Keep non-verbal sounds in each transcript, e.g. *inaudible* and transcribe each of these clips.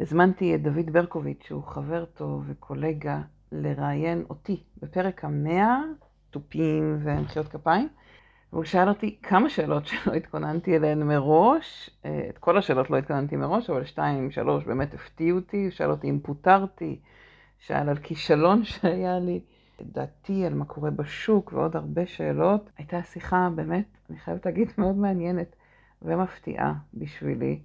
הזמנתי את דוד ברקוביץ', שהוא חבר טוב וקולגה, לראיין אותי בפרק המאה, תופים ומחיאות כפיים. והוא שאל אותי כמה שאלות *laughs* שלא התכוננתי אליהן מראש. אה, את כל השאלות לא התכוננתי מראש, אבל שתיים, שלוש באמת הפתיעו אותי. הוא שאל אותי אם פוטרתי, שאל על כישלון *laughs* שהיה לי, דעתי על מה קורה בשוק ועוד הרבה שאלות. הייתה שיחה באמת, אני חייבת להגיד, מאוד מעניינת ומפתיעה בשבילי.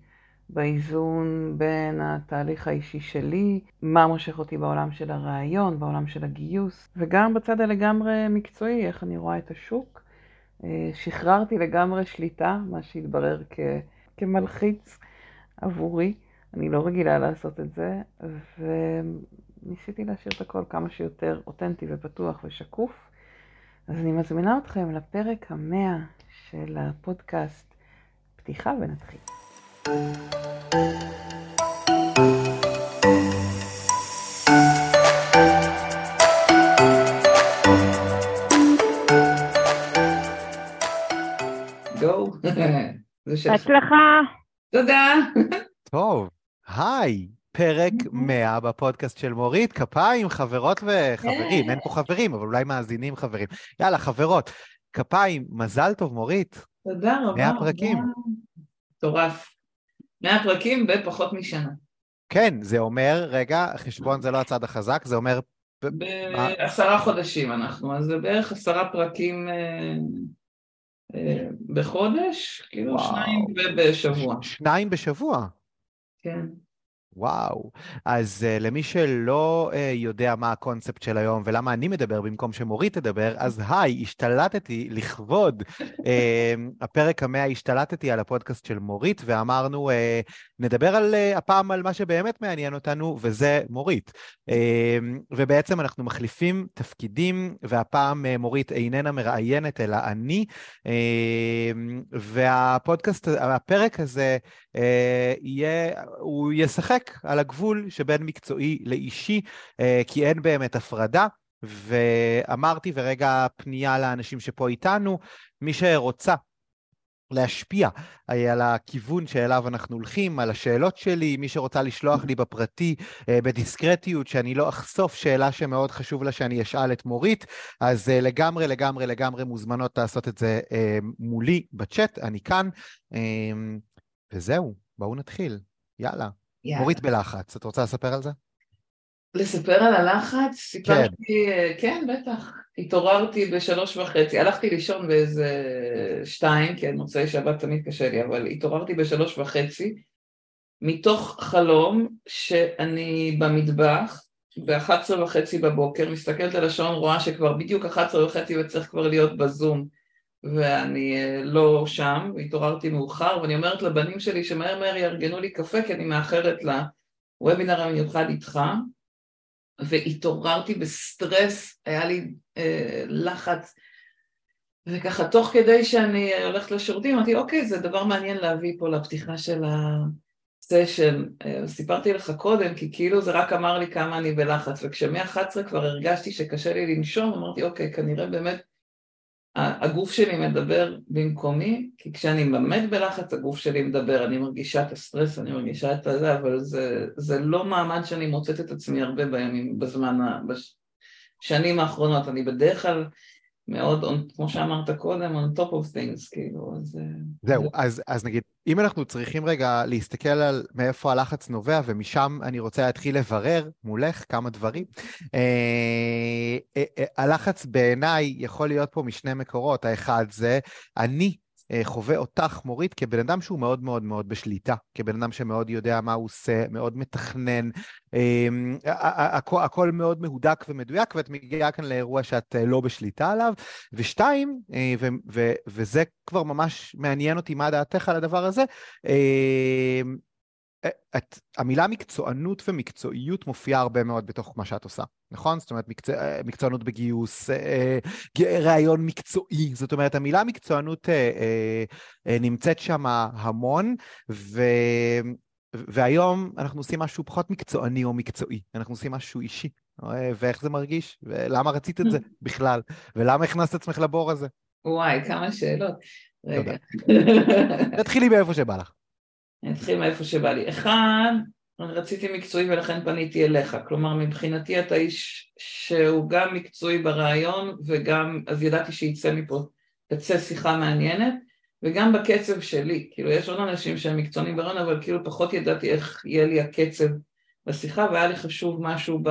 באיזון בין התהליך האישי שלי, מה מושך אותי בעולם של הרעיון, בעולם של הגיוס, וגם בצד הלגמרי מקצועי, איך אני רואה את השוק. אה, שחררתי לגמרי שליטה, מה שהתברר כ... כמלחיץ עבורי. אני לא רגילה לעשות את זה, וניסיתי להשאיר את הכל כמה שיותר אותנטי ופתוח ושקוף. אז אני מזמינה אתכם לפרק המאה של הפודקאסט פתיחה ונתחיל. גו. *laughs* בהצלחה. תודה. טוב, היי, פרק 100 בפודקאסט של מורית, כפיים, חברות וחברים, אין פה חברים, אבל אולי מאזינים חברים. יאללה, חברות, כפיים, מזל טוב, מורית. תודה רבה. 100 פרקים. מטורף. 100 פרקים בפחות משנה. כן, זה אומר, רגע, חשבון זה לא הצד החזק, זה אומר... בעשרה חודשים אנחנו, אז זה בערך עשרה פרקים אה, אה, בחודש, כאילו וואו. שניים בשבוע. שניים בשבוע? כן. וואו. אז uh, למי שלא uh, יודע מה הקונספט של היום ולמה אני מדבר במקום שמורית תדבר, אז היי, השתלטתי לכבוד uh, הפרק המאה, השתלטתי על הפודקאסט של מורית, ואמרנו, uh, נדבר על, uh, הפעם על מה שבאמת מעניין אותנו, וזה מורית. Uh, ובעצם אנחנו מחליפים תפקידים, והפעם uh, מורית איננה מראיינת, אלא אני. Uh, והפודקאסט, הפרק הזה יהיה, הוא ישחק על הגבול שבין מקצועי לאישי, אה, כי אין באמת הפרדה. ואמרתי, ורגע פנייה לאנשים שפה איתנו, מי שרוצה להשפיע אה, על הכיוון שאליו אנחנו הולכים, על השאלות שלי, מי שרוצה לשלוח לי בפרטי אה, בדיסקרטיות, שאני לא אחשוף שאלה שמאוד חשוב לה שאני אשאל את מורית, אז לגמרי, לגמרי, לגמרי מוזמנות לעשות את זה מולי בצ'אט, אני כאן. וזהו, בואו נתחיל. יאללה. מורית בלחץ, את רוצה לספר על זה? לספר על הלחץ? סיפרתי, כן, כן בטח. התעוררתי בשלוש וחצי, הלכתי לישון באיזה שתיים, כן, מוצאי שבת תמיד קשה לי, אבל התעוררתי בשלוש וחצי, מתוך חלום שאני במטבח, ב-11 וחצי בבוקר, מסתכלת על השעון, רואה שכבר בדיוק 11 וחצי וצריך כבר להיות בזום. ואני אה, לא שם, והתעוררתי מאוחר, ואני אומרת לבנים שלי שמהר מהר יארגנו לי קפה, כי אני מאחרת לוובינר המיוחד איתך, והתעוררתי בסטרס, היה לי אה, לחץ, וככה תוך כדי שאני הולכת לשירותים, אמרתי, אוקיי, זה דבר מעניין להביא פה לפתיחה של ה session. אה, סיפרתי לך קודם, כי כאילו זה רק אמר לי כמה אני בלחץ, וכשמ-11 כבר הרגשתי שקשה לי לנשום, אמרתי, אוקיי, כנראה באמת הגוף שלי מדבר במקומי, כי כשאני באמת בלחץ הגוף שלי מדבר, אני מרגישה את הסטרס, אני מרגישה את הזה, אבל זה, זה לא מעמד שאני מוצאת את עצמי הרבה בימים, בזמן, בשנים האחרונות, אני בדרך כלל מאוד, כמו שאמרת קודם, on top of things, כאילו, אז... אה, זהו, אז, אז נגיד, אם אנחנו צריכים רגע להסתכל על מאיפה הלחץ נובע, ומשם אני רוצה להתחיל לברר מולך כמה דברים. אה, אה, הלחץ בעיניי יכול להיות פה משני מקורות, האחד זה אני חווה אותך, מורית, כבן אדם שהוא מאוד מאוד מאוד בשליטה, כבן אדם שמאוד יודע מה הוא עושה, מאוד מתכנן, אמ, הכ- הכל מאוד מהודק ומדויק, ואת מגיעה כאן לאירוע שאת אה, לא בשליטה עליו. ושתיים, אה, וזה כבר ממש מעניין אותי מה דעתך על הדבר הזה, אמ, את, המילה מקצוענות ומקצועיות מופיעה הרבה מאוד בתוך מה שאת עושה, נכון? זאת אומרת, מקצוע, מקצוענות בגיוס, אה, ראיון מקצועי, זאת אומרת, המילה מקצוענות אה, אה, נמצאת שם המון, ו, והיום אנחנו עושים משהו פחות מקצועני או מקצועי, אנחנו עושים משהו אישי. ואיך זה מרגיש? ולמה רצית את זה *laughs* בכלל? ולמה הכנסת עצמך לבור הזה? וואי, כמה שאלות. רגע. *laughs* תתחילי מאיפה שבא לך. אני אתחיל מאיפה שבא לי. אחד, רציתי מקצועי ולכן פניתי אליך. כלומר, מבחינתי אתה איש שהוא גם מקצועי ברעיון וגם, אז ידעתי שיצא מפה, תצא שיחה מעניינת, וגם בקצב שלי. כאילו, יש עוד אנשים שהם מקצוענים ברעיון, אבל כאילו פחות ידעתי איך יהיה לי הקצב בשיחה, והיה לי חשוב משהו ב...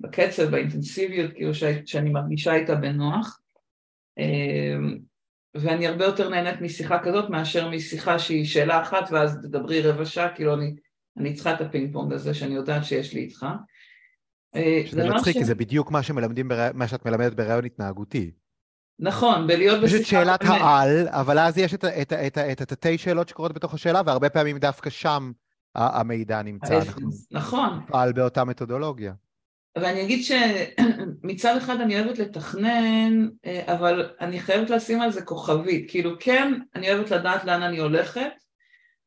בקצב, באינטנסיביות, כאילו שאני מרגישה איתה בנוח. ואני הרבה יותר נהנית משיחה כזאת מאשר משיחה שהיא שאלה אחת ואז תדברי רבע שעה, כאילו אני, אני צריכה את הפינג פונג הזה שאני יודעת שיש לי איתך. אה, שזה מצחיק, ש... כי זה בדיוק מה שמלמדים. מה שאת מלמדת בראיון התנהגותי. נכון, בלהיות בשיחה... את שאלת באמת. העל, אבל אז יש את התתי שאלות שקורות בתוך השאלה, והרבה פעמים דווקא שם המידע נמצא. נכון. פעל באותה מתודולוגיה. ואני אגיד שמצד אחד אני אוהבת לתכנן, אה, אבל אני חייבת לשים על זה כוכבית. כאילו כן, אני אוהבת לדעת לאן אני הולכת,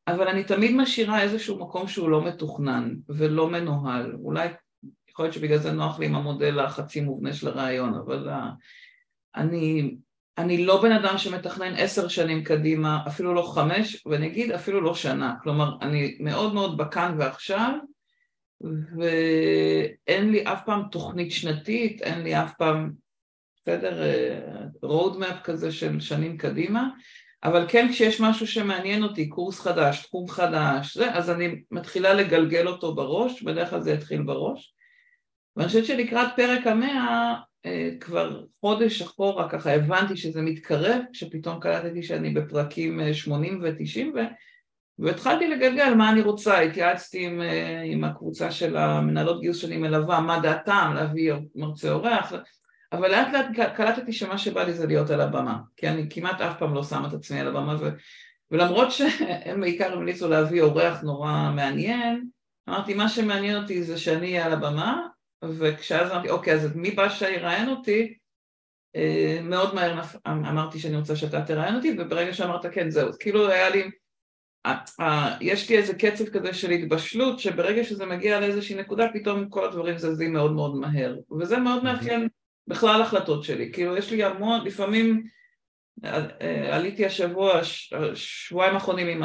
אבל אני תמיד משאירה איזשהו מקום שהוא לא מתוכנן ולא מנוהל. אולי, יכול להיות שבגלל זה נוח לי עם המודל החצי מובנה של הרעיון, אבל uh, אני, אני לא בן אדם שמתכנן עשר שנים קדימה, אפילו לא חמש, ואני אגיד אפילו לא שנה. כלומר, אני מאוד מאוד בכאן ועכשיו, ואין לי אף פעם תוכנית שנתית, אין לי אף פעם, בסדר, road map כזה של שנים קדימה, אבל כן כשיש משהו שמעניין אותי, קורס חדש, תחום חדש, זה, אז אני מתחילה לגלגל אותו בראש, בדרך כלל זה יתחיל בראש, ואני חושבת שלקראת פרק המאה, אה, כבר חודש אחורה ככה הבנתי שזה מתקרב, כשפתאום קלטתי שאני בפרקים 80 אה, ו-90 והתחלתי לגלגל מה אני רוצה, התייעצתי עם, אה, עם הקבוצה של המנהלות גיוס שאני מלווה, מה דעתם, להביא מרצה אורח, אבל לאט לאט קלטתי שמה שבא לי זה להיות על הבמה, כי אני כמעט אף פעם לא שמה את עצמי על הבמה, ו, ולמרות שהם בעיקר המליצו להביא אורח נורא מעניין, אמרתי מה שמעניין אותי זה שאני אהיה על הבמה, וכשאז אמרתי אוקיי אז מי בא שיראיין אותי, אה, מאוד מהר אמרתי שאני רוצה שאתה תראיין אותי, וברגע שאמרת כן זהו, כאילו היה לי יש לי איזה קצב כזה של התבשלות, שברגע שזה מגיע לאיזושהי נקודה, פתאום כל הדברים זזים מאוד מאוד מהר. וזה מאוד מאפיין בכלל החלטות שלי. כאילו, יש לי המון, לפעמים אה, עליתי השבוע, שבועיים האחרונים עם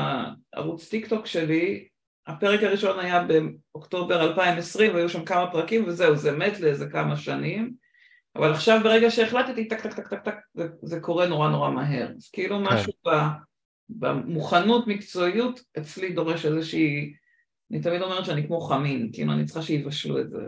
הערוץ טיק טוק שלי, הפרק הראשון היה באוקטובר 2020 והיו שם כמה פרקים וזהו, זה מת לאיזה כמה שנים, אבל עכשיו ברגע שהחלטתי, טק טק טק טק טק, זה, זה קורה נורא נורא מהר. אז כאילו כן. משהו ב... במוכנות, מקצועיות, אצלי דורש איזושהי... אני תמיד אומרת שאני כמו חמין, כאילו אני צריכה שיבשלו את זה.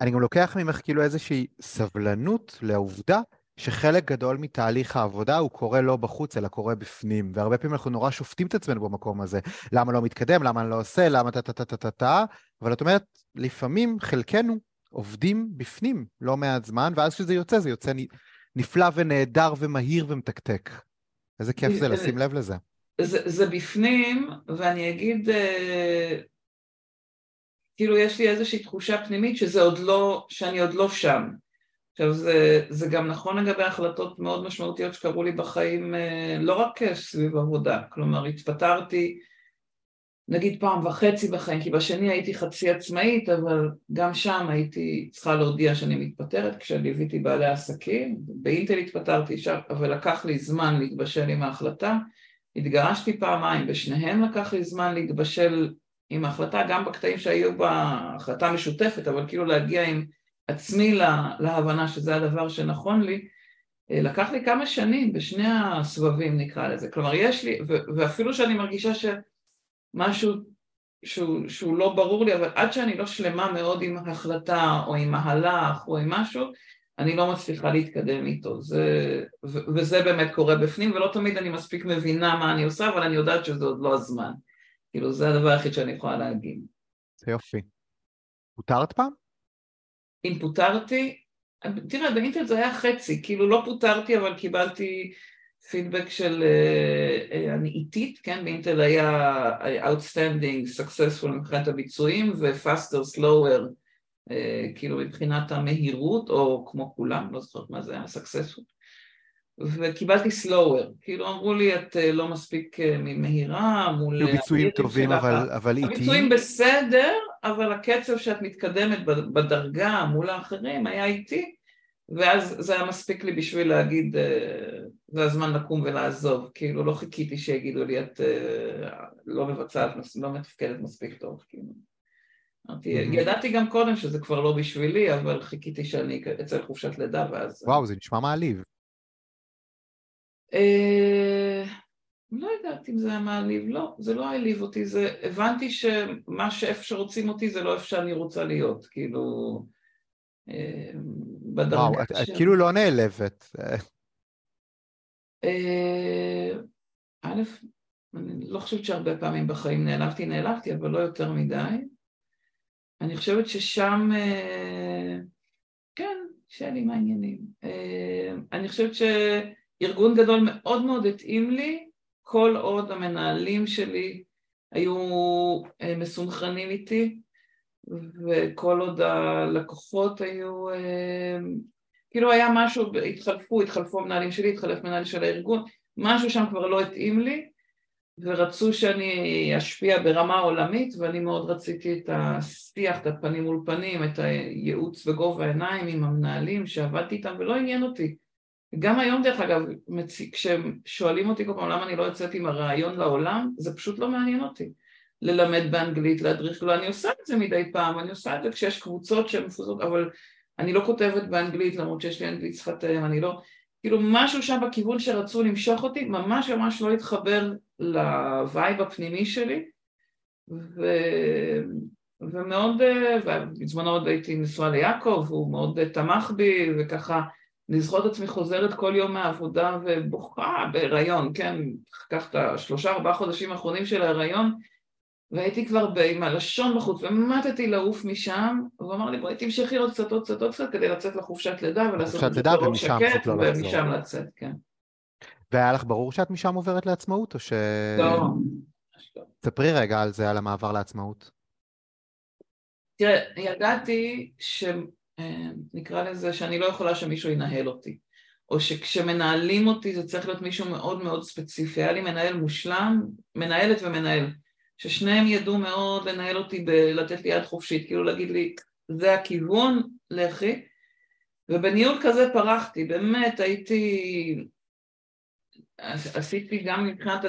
אני גם לוקח ממך כאילו איזושהי סבלנות לעובדה שחלק גדול מתהליך העבודה הוא קורה לא בחוץ, אלא קורה בפנים. והרבה פעמים אנחנו נורא שופטים את עצמנו במקום הזה. למה לא מתקדם, למה אני לא עושה, למה טה-טה-טה-טה-טה, אבל את אומרת, לפעמים חלקנו עובדים בפנים לא מעט זמן, ואז כשזה יוצא, זה יוצא נפלא ונהדר ומהיר ומתקתק. איזה כיף זה לשים לב לזה. זה, זה בפנים, ואני אגיד, אה, כאילו יש לי איזושהי תחושה פנימית שזה עוד לא, שאני עוד לא שם. עכשיו זה, זה גם נכון לגבי החלטות מאוד משמעותיות שקרו לי בחיים, אה, לא רק סביב עבודה, כלומר התפטרתי נגיד פעם וחצי בחיים, כי בשני הייתי חצי עצמאית, אבל גם שם הייתי צריכה להודיע שאני מתפטרת כשליוויתי בעלי עסקים, באינטל התפטרתי שם, אבל לקח לי זמן להתבשל עם ההחלטה, התגרשתי פעמיים, בשניהם לקח לי זמן להתבשל עם ההחלטה, גם בקטעים שהיו בהחלטה משותפת, אבל כאילו להגיע עם עצמי לה, להבנה שזה הדבר שנכון לי, לקח לי כמה שנים בשני הסבבים נקרא לזה, כלומר יש לי, ואפילו שאני מרגישה ש... משהו שהוא, שהוא לא ברור לי, אבל עד שאני לא שלמה מאוד עם החלטה או עם מהלך או עם משהו, אני לא מצליחה להתקדם איתו, זה, ו, וזה באמת קורה בפנים, ולא תמיד אני מספיק מבינה מה אני עושה, אבל אני יודעת שזה עוד לא הזמן. כאילו, זה הדבר היחיד שאני יכולה להגיד. זה יופי. פוטרת פעם? אם פוטרתי, תראה, באינטרנט זה היה חצי, כאילו לא פוטרתי, אבל קיבלתי פידבק של uh, uh, אני איטית, כן, באינטל היה Outstanding, Successful מבחינת הביצועים ו-Faster, Slower, כאילו מבחינת המהירות, או כמו כולם, לא זוכרת מה זה היה, Successful, וקיבלתי Slower, כאילו אמרו לי את לא מספיק מהירה מול... ביצועים טובים אבל, אבל איטיים. הביצועים בסדר, אבל הקצב שאת מתקדמת בדרגה מול האחרים היה איטי, ואז זה היה מספיק לי בשביל להגיד, אה, זה הזמן לקום ולעזוב, כאילו לא חיכיתי שיגידו לי את אה, לא מבצעת, לא מתפקדת מספיק טוב, כאילו. אמרתי, ידעתי גם קודם שזה כבר לא בשבילי, אבל חיכיתי שאני אצא לחופשת לידה ואז... וואו, זה נשמע מעליב. לא יודעת אם זה היה מעליב, לא, זה לא העליב אותי, זה, הבנתי שמה שאיפה שרוצים אותי זה לא איפה שאני רוצה להיות, כאילו, אה, בדרגה וואו, את, את כאילו לא נעלבת. אה, א', אני לא חושבת שהרבה פעמים בחיים נעלבתי, נעלבתי, אבל לא יותר מדי. אני חושבת ששם, אה, כן, שלי, מה העניינים? אני חושבת שארגון גדול מאוד מאוד התאים לי, כל עוד המנהלים שלי היו אה, מסונכרנים איתי, וכל עוד הלקוחות היו, אה, כאילו היה משהו, התחלפו, התחלפו המנהלים שלי, התחלף מנהל של הארגון, משהו שם כבר לא התאים לי, ורצו שאני אשפיע ברמה עולמית, ואני מאוד רציתי את השיח, את הפנים מול פנים, את הייעוץ בגובה העיניים עם המנהלים שעבדתי איתם, ולא עניין אותי. גם היום דרך אגב, כשהם שואלים אותי כל פעם למה אני לא יוצאת עם הרעיון לעולם, זה פשוט לא מעניין אותי. ללמד באנגלית, להדריך, לא, אני עושה את זה מדי פעם, אני עושה את זה כשיש קבוצות שהן מפוזרות, אבל אני לא כותבת באנגלית למרות שיש לי אנגלית שפת אם, אני לא... כאילו משהו שם בכיוון שרצו למשוך אותי, ממש ממש לא התחבר ל vibe הפנימי שלי, ו... ומאוד, בזמנו עוד הייתי נשואה ליעקב, והוא מאוד תמך בי, וככה את עצמי חוזרת כל יום מהעבודה ובוכה בהיריון, כן, קח את השלושה ארבעה חודשים האחרונים של ההיריון והייתי כבר עם הלשון בחוץ ומטתי לעוף משם והוא אמר לי בואי תמשכי עוד קצת עוד קצת עוד קצת כדי לצאת לחופשת לידה ולעשות את זה בראש שקט לא ומשם לצאת, כן. והיה לך ברור שאת משם עוברת לעצמאות או ש... לא. ספרי רגע על זה, על המעבר לעצמאות. תראה, ידעתי ש... אה, לזה שאני לא יכולה שמישהו ינהל אותי או שכשמנהלים אותי זה צריך להיות מישהו מאוד מאוד ספציפי. היה לי מנהל מושלם, מנהלת ומנהל, ששניהם ידעו מאוד לנהל אותי, לתת לי יד חופשית, כאילו להגיד לי, זה הכיוון, לכי. ובניהול כזה פרחתי, באמת הייתי, עשיתי גם מבחינת,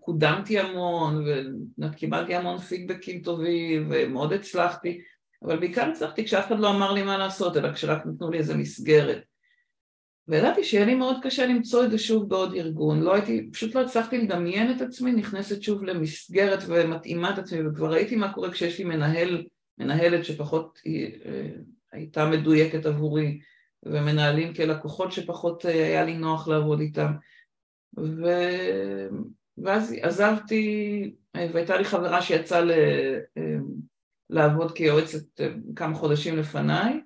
קודמתי המון וקיבלתי המון פידבקים טובים ומאוד הצלחתי. אבל בעיקר הצלחתי כשאף אחד לא אמר לי מה לעשות, אלא כשרק נתנו לי איזה מסגרת. וידעתי שיהיה לי מאוד קשה למצוא את זה שוב בעוד ארגון, לא הייתי, פשוט לא הצלחתי לדמיין את עצמי נכנסת שוב למסגרת ומתאימה את עצמי, וכבר ראיתי מה קורה כשיש לי מנהל, מנהלת שפחות אה, הייתה מדויקת עבורי, ומנהלים כלקוחות שפחות אה, היה לי נוח לעבוד איתם. ו... ואז עזבתי, אה, והייתה לי חברה שיצאה ל... לעבוד כיועצת כמה חודשים לפניי.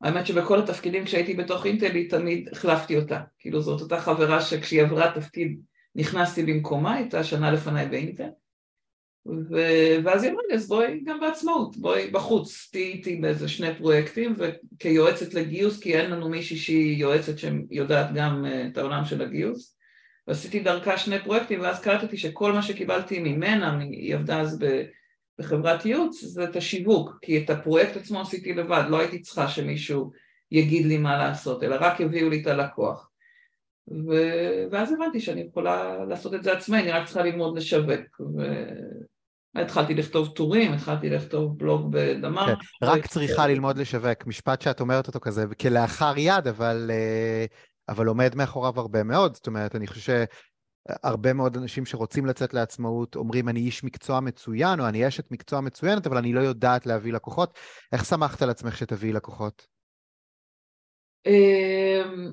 האמת שבכל התפקידים כשהייתי בתוך אינטל היא תמיד החלפתי אותה. כאילו זאת אותה חברה שכשהיא עברה תפקיד נכנסתי במקומה, הייתה שנה לפניי באינטל. ו... ואז היא אמרה לי, אז בואי גם בעצמאות, בואי בחוץ, תהיי איתי באיזה שני פרויקטים, וכיועצת לגיוס, כי אין לנו מישהי שהיא יועצת שיודעת גם אה, את העולם של הגיוס. ועשיתי דרכה שני פרויקטים, ואז קלטתי שכל מה שקיבלתי ממנה, היא עבדה אז ב... בחברת ייעוץ זה את השיווק, כי את הפרויקט עצמו עשיתי לבד, לא הייתי צריכה שמישהו יגיד לי מה לעשות, אלא רק הביאו לי את הלקוח. ו... ואז הבנתי שאני יכולה לעשות את זה עצמאי, אני רק צריכה ללמוד לשווק. ו... התחלתי לכתוב טורים, התחלתי לכתוב בלוג בדמר. כן, רק צריכה ללמוד לשווק, משפט שאת אומרת אותו כזה כלאחר יד, אבל, אה, אבל עומד מאחוריו הרבה מאוד, זאת אומרת, אני חושב הרבה מאוד אנשים שרוצים לצאת לעצמאות אומרים, אני איש מקצוע מצוין, או אני אשת מקצוע מצוינת, אבל אני לא יודעת להביא לקוחות. איך סמכת על עצמך שתביאי לקוחות? אמ,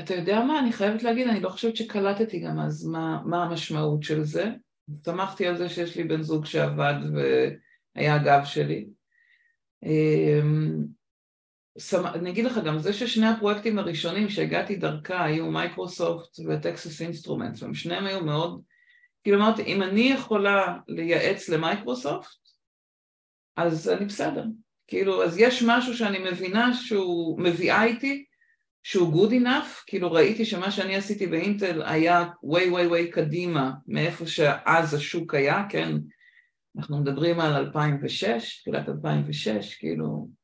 אתה יודע מה, אני חייבת להגיד, אני לא חושבת שקלטתי גם אז מה, מה המשמעות של זה. סמכתי על זה שיש לי בן זוג שעבד והיה הגב שלי. אני אגיד לך גם זה ששני הפרויקטים הראשונים שהגעתי דרכה היו Microsoft ו Texas Instruments והם שניהם היו מאוד, כאילו אמרתי אם אני יכולה לייעץ למייקרוסופט אז אני בסדר, כאילו אז יש משהו שאני מבינה שהוא מביאה איתי שהוא good enough, כאילו ראיתי שמה שאני עשיתי באינטל היה way way way קדימה מאיפה שאז השוק היה, כן, אנחנו מדברים על 2006, תחילת 2006, כאילו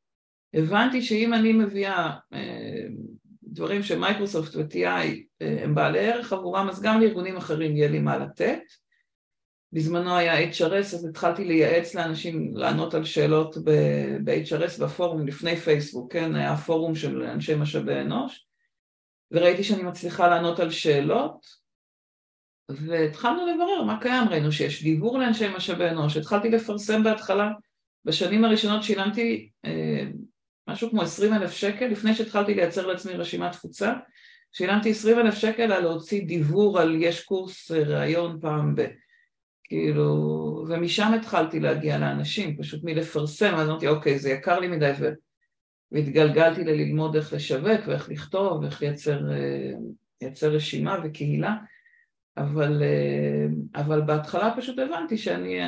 הבנתי שאם אני מביאה אה, דברים שמייקרוסופט ו-TI אה, הם בעלי ערך עבורם, אז גם לארגונים אחרים יהיה לי מה לתת. בזמנו היה HRS, אז התחלתי לייעץ לאנשים לענות על שאלות ב-HRS בפורום לפני פייסבוק, כן? היה פורום של אנשי משאבי אנוש, וראיתי שאני מצליחה לענות על שאלות, והתחלנו לברר מה קיים, ראינו שיש דיבור לאנשי משאבי אנוש, התחלתי לפרסם בהתחלה, בשנים הראשונות שילמתי אה, משהו כמו עשרים אלף שקל, לפני שהתחלתי לייצר לעצמי רשימת תפוצה, שילמתי עשרים אלף שקל על להוציא דיבור על יש קורס אה, ראיון פעם ב... כאילו, ומשם התחלתי להגיע לאנשים, פשוט מלפרסם, אז אמרתי, אוקיי, זה יקר לי מדי. והתגלגלתי ללמוד איך לשווק ואיך לכתוב ואיך לייצר, אה, לייצר רשימה וקהילה, אבל, אה, אבל בהתחלה פשוט הבנתי שאני,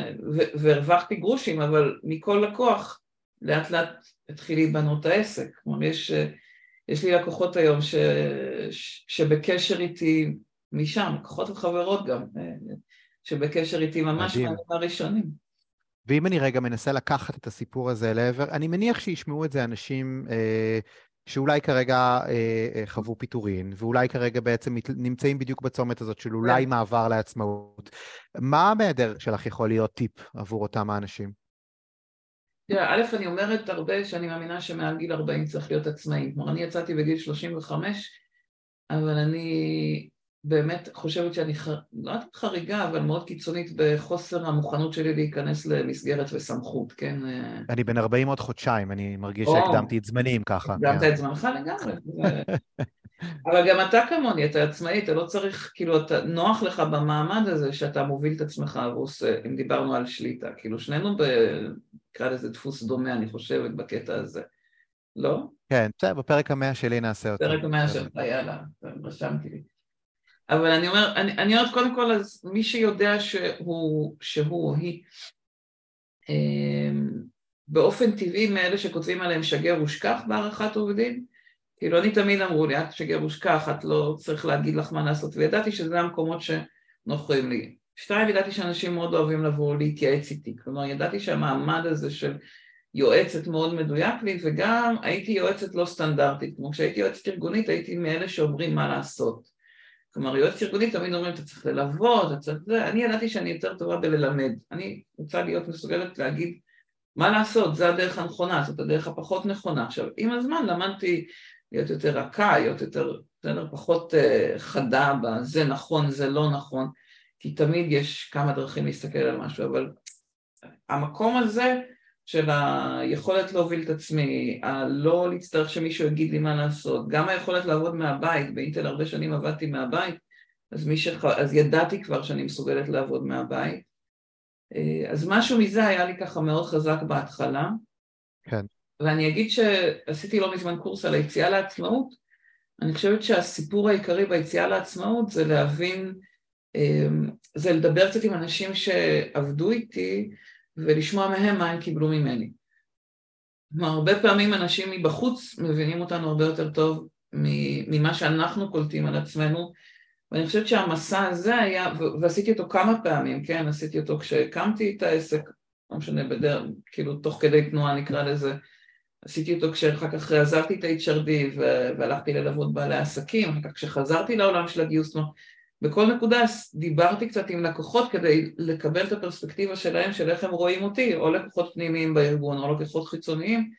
והרווחתי גרושים, אבל מכל לקוח לאט לאט התחיל להיבנות העסק. כלומר, יש, יש לי לקוחות היום ש, שבקשר איתי משם, לקוחות וחברות גם, שבקשר איתי ממש מהימים הראשונים. ואם אני רגע מנסה לקחת את הסיפור הזה לעבר, אני מניח שישמעו את זה אנשים אה, שאולי כרגע אה, אה, חוו פיטורין, ואולי כרגע בעצם נמצאים בדיוק בצומת הזאת של אולי כן. מעבר לעצמאות. מה מהדרך שלך יכול להיות טיפ עבור אותם האנשים? תראה, א', אני אומרת הרבה שאני מאמינה שמעל גיל 40 צריך להיות עצמאי. כלומר, אני יצאתי בגיל 35, אבל אני באמת חושבת שאני, ח... לא יודעת חריגה, אבל מאוד קיצונית בחוסר המוכנות שלי להיכנס למסגרת וסמכות, כן? אני בן 40 עוד חודשיים, אני מרגיש או, שהקדמתי את זמני, אם ככה. הקדמת כן. את זמנך לגמרי. *laughs* אבל גם אתה כמוני, אתה עצמאי, אתה לא צריך, כאילו, אתה, נוח לך במעמד הזה שאתה מוביל את עצמך ועושה, אם דיברנו על שליטה, כאילו, שנינו. נקרא לזה דפוס דומה, אני חושבת, בקטע הזה. לא? כן, בסדר, בפרק המאה שלי נעשה אותו. בפרק המאה שלך, יאללה, רשמתי לי. אבל אני אומר, אני, אני אומרת קודם כל, אז מי שיודע שהוא, שהוא או היא, אמ, באופן טבעי מאלה שכותבים עליהם שגר ושכח בהערכת עובדים, כאילו אני תמיד אמרו לי, את שגר ושכח, את לא צריך להגיד לך מה לעשות, וידעתי שזה המקומות שנוחים לי. שתיים, ידעתי שאנשים מאוד אוהבים לבוא להתייעץ איתי, כלומר ידעתי שהמעמד הזה של יועצת מאוד מדויק לי, וגם הייתי יועצת לא סטנדרטית, כמו כשהייתי יועצת ארגונית הייתי מאלה שאומרים מה לעשות. כלומר יועצת ארגונית תמיד אומרים אתה צריך ללוות, אתה צריך זה, אני ידעתי שאני יותר טובה בללמד, אני רוצה להיות מסוגלת להגיד מה לעשות, זה הדרך הנכונה, זאת הדרך הפחות נכונה. עכשיו עם הזמן למדתי להיות יותר רכה, להיות יותר, בסדר, פחות uh, חדה בזה נכון, זה לא נכון, כי תמיד יש כמה דרכים להסתכל על משהו, אבל המקום הזה של היכולת להוביל את עצמי, הלא להצטרך שמישהו יגיד לי מה לעשות, גם היכולת לעבוד מהבית, באינטל הרבה שנים עבדתי מהבית, אז, שח... אז ידעתי כבר שאני מסוגלת לעבוד מהבית. אה, אז משהו מזה היה לי ככה מאוד חזק בהתחלה. כן. ואני אגיד שעשיתי לא מזמן קורס על היציאה לעצמאות, אני חושבת שהסיפור העיקרי ביציאה לעצמאות זה להבין, אמ, זה לדבר קצת עם אנשים שעבדו איתי ולשמוע מהם מה הם קיבלו ממני. כלומר, הרבה פעמים אנשים מבחוץ מבינים אותנו הרבה יותר טוב ממה שאנחנו קולטים על עצמנו, ואני חושבת שהמסע הזה היה, ועשיתי אותו כמה פעמים, כן, עשיתי אותו כשהקמתי את העסק, לא משנה, בדרך, כאילו תוך כדי תנועה נקרא לזה, עשיתי אותו כשאחר כך עזבתי את ה-HRD והלכתי ללוות בעלי עסקים, אחר כך כשחזרתי לעולם של הגיוס, בכל נקודה דיברתי קצת עם לקוחות כדי לקבל את הפרספקטיבה שלהם של איך הם רואים אותי, או לקוחות פנימיים בארגון או לקוחות חיצוניים,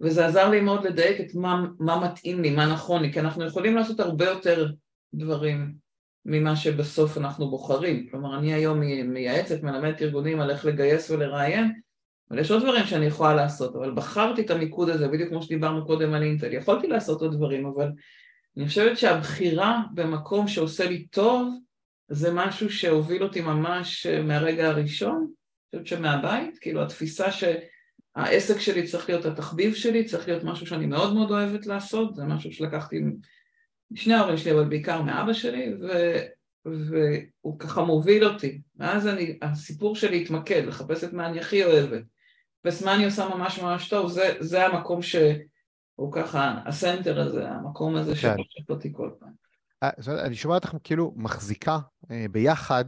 וזה עזר לי מאוד לדייק את מה, מה מתאים לי, מה נכון לי, כי אנחנו יכולים לעשות הרבה יותר דברים ממה שבסוף אנחנו בוחרים. כלומר, אני היום מייעצת, מלמדת ארגונים על איך לגייס ולראיין, אבל יש עוד דברים שאני יכולה לעשות, אבל בחרתי את המיקוד הזה, בדיוק כמו שדיברנו קודם על אינטל. יכולתי לעשות עוד דברים, אבל אני חושבת שהבחירה במקום שעושה לי טוב, זה משהו שהוביל אותי ממש אה, מהרגע הראשון, אני חושבת שמהבית, כאילו התפיסה שהעסק שלי צריך להיות התחביב שלי, צריך להיות משהו שאני מאוד מאוד אוהבת לעשות, זה משהו שלקחתי משני ההורים שלי, אבל בעיקר מאבא שלי, ו... והוא ככה מוביל אותי. ואז אני, הסיפור שלי התמקד, לחפש את מה אני הכי אוהבת. אני עושה ממש ממש טוב, זה, זה המקום שהוא ככה, הסנטר הזה, המקום הזה כן. שפושט אותי כל פעם. אה, אני שומע אותך כאילו מחזיקה אה, ביחד,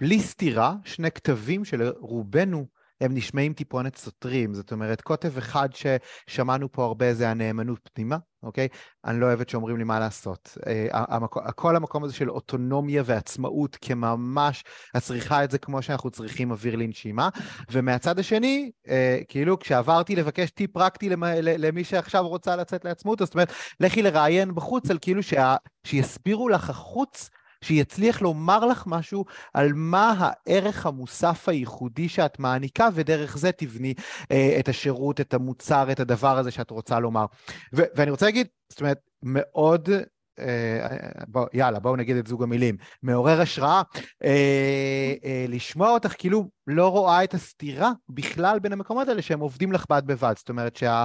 בלי סתירה, שני כתבים שלרובנו הם נשמעים טיפונת סותרים. זאת אומרת, קוטב אחד ששמענו פה הרבה זה הנאמנות פנימה, אוקיי? אני לא אוהבת שאומרים לי מה לעשות. אה, כל המקום הזה של אוטונומיה ועצמאות כממש, את צריכה את זה כמו שאנחנו צריכים אוויר לנשימה. ומהצד השני, אה, כאילו כשעברתי לבקש טיפ פרקטי למי שעכשיו רוצה לצאת לעצמאות, זאת אומרת, לכי לראיין בחוץ על כאילו שיסבירו לך החוץ שיצליח לומר לך משהו על מה הערך המוסף הייחודי שאת מעניקה, ודרך זה תבני אה, את השירות, את המוצר, את הדבר הזה שאת רוצה לומר. ו- ואני רוצה להגיד, זאת אומרת, מאוד... אה, בוא, יאללה, בואו נגיד את זוג המילים. מעורר השראה, אה, אה, לשמוע אותך כאילו לא רואה את הסתירה בכלל בין המקומות האלה שהם עובדים לך בד בבד. זאת אומרת שה...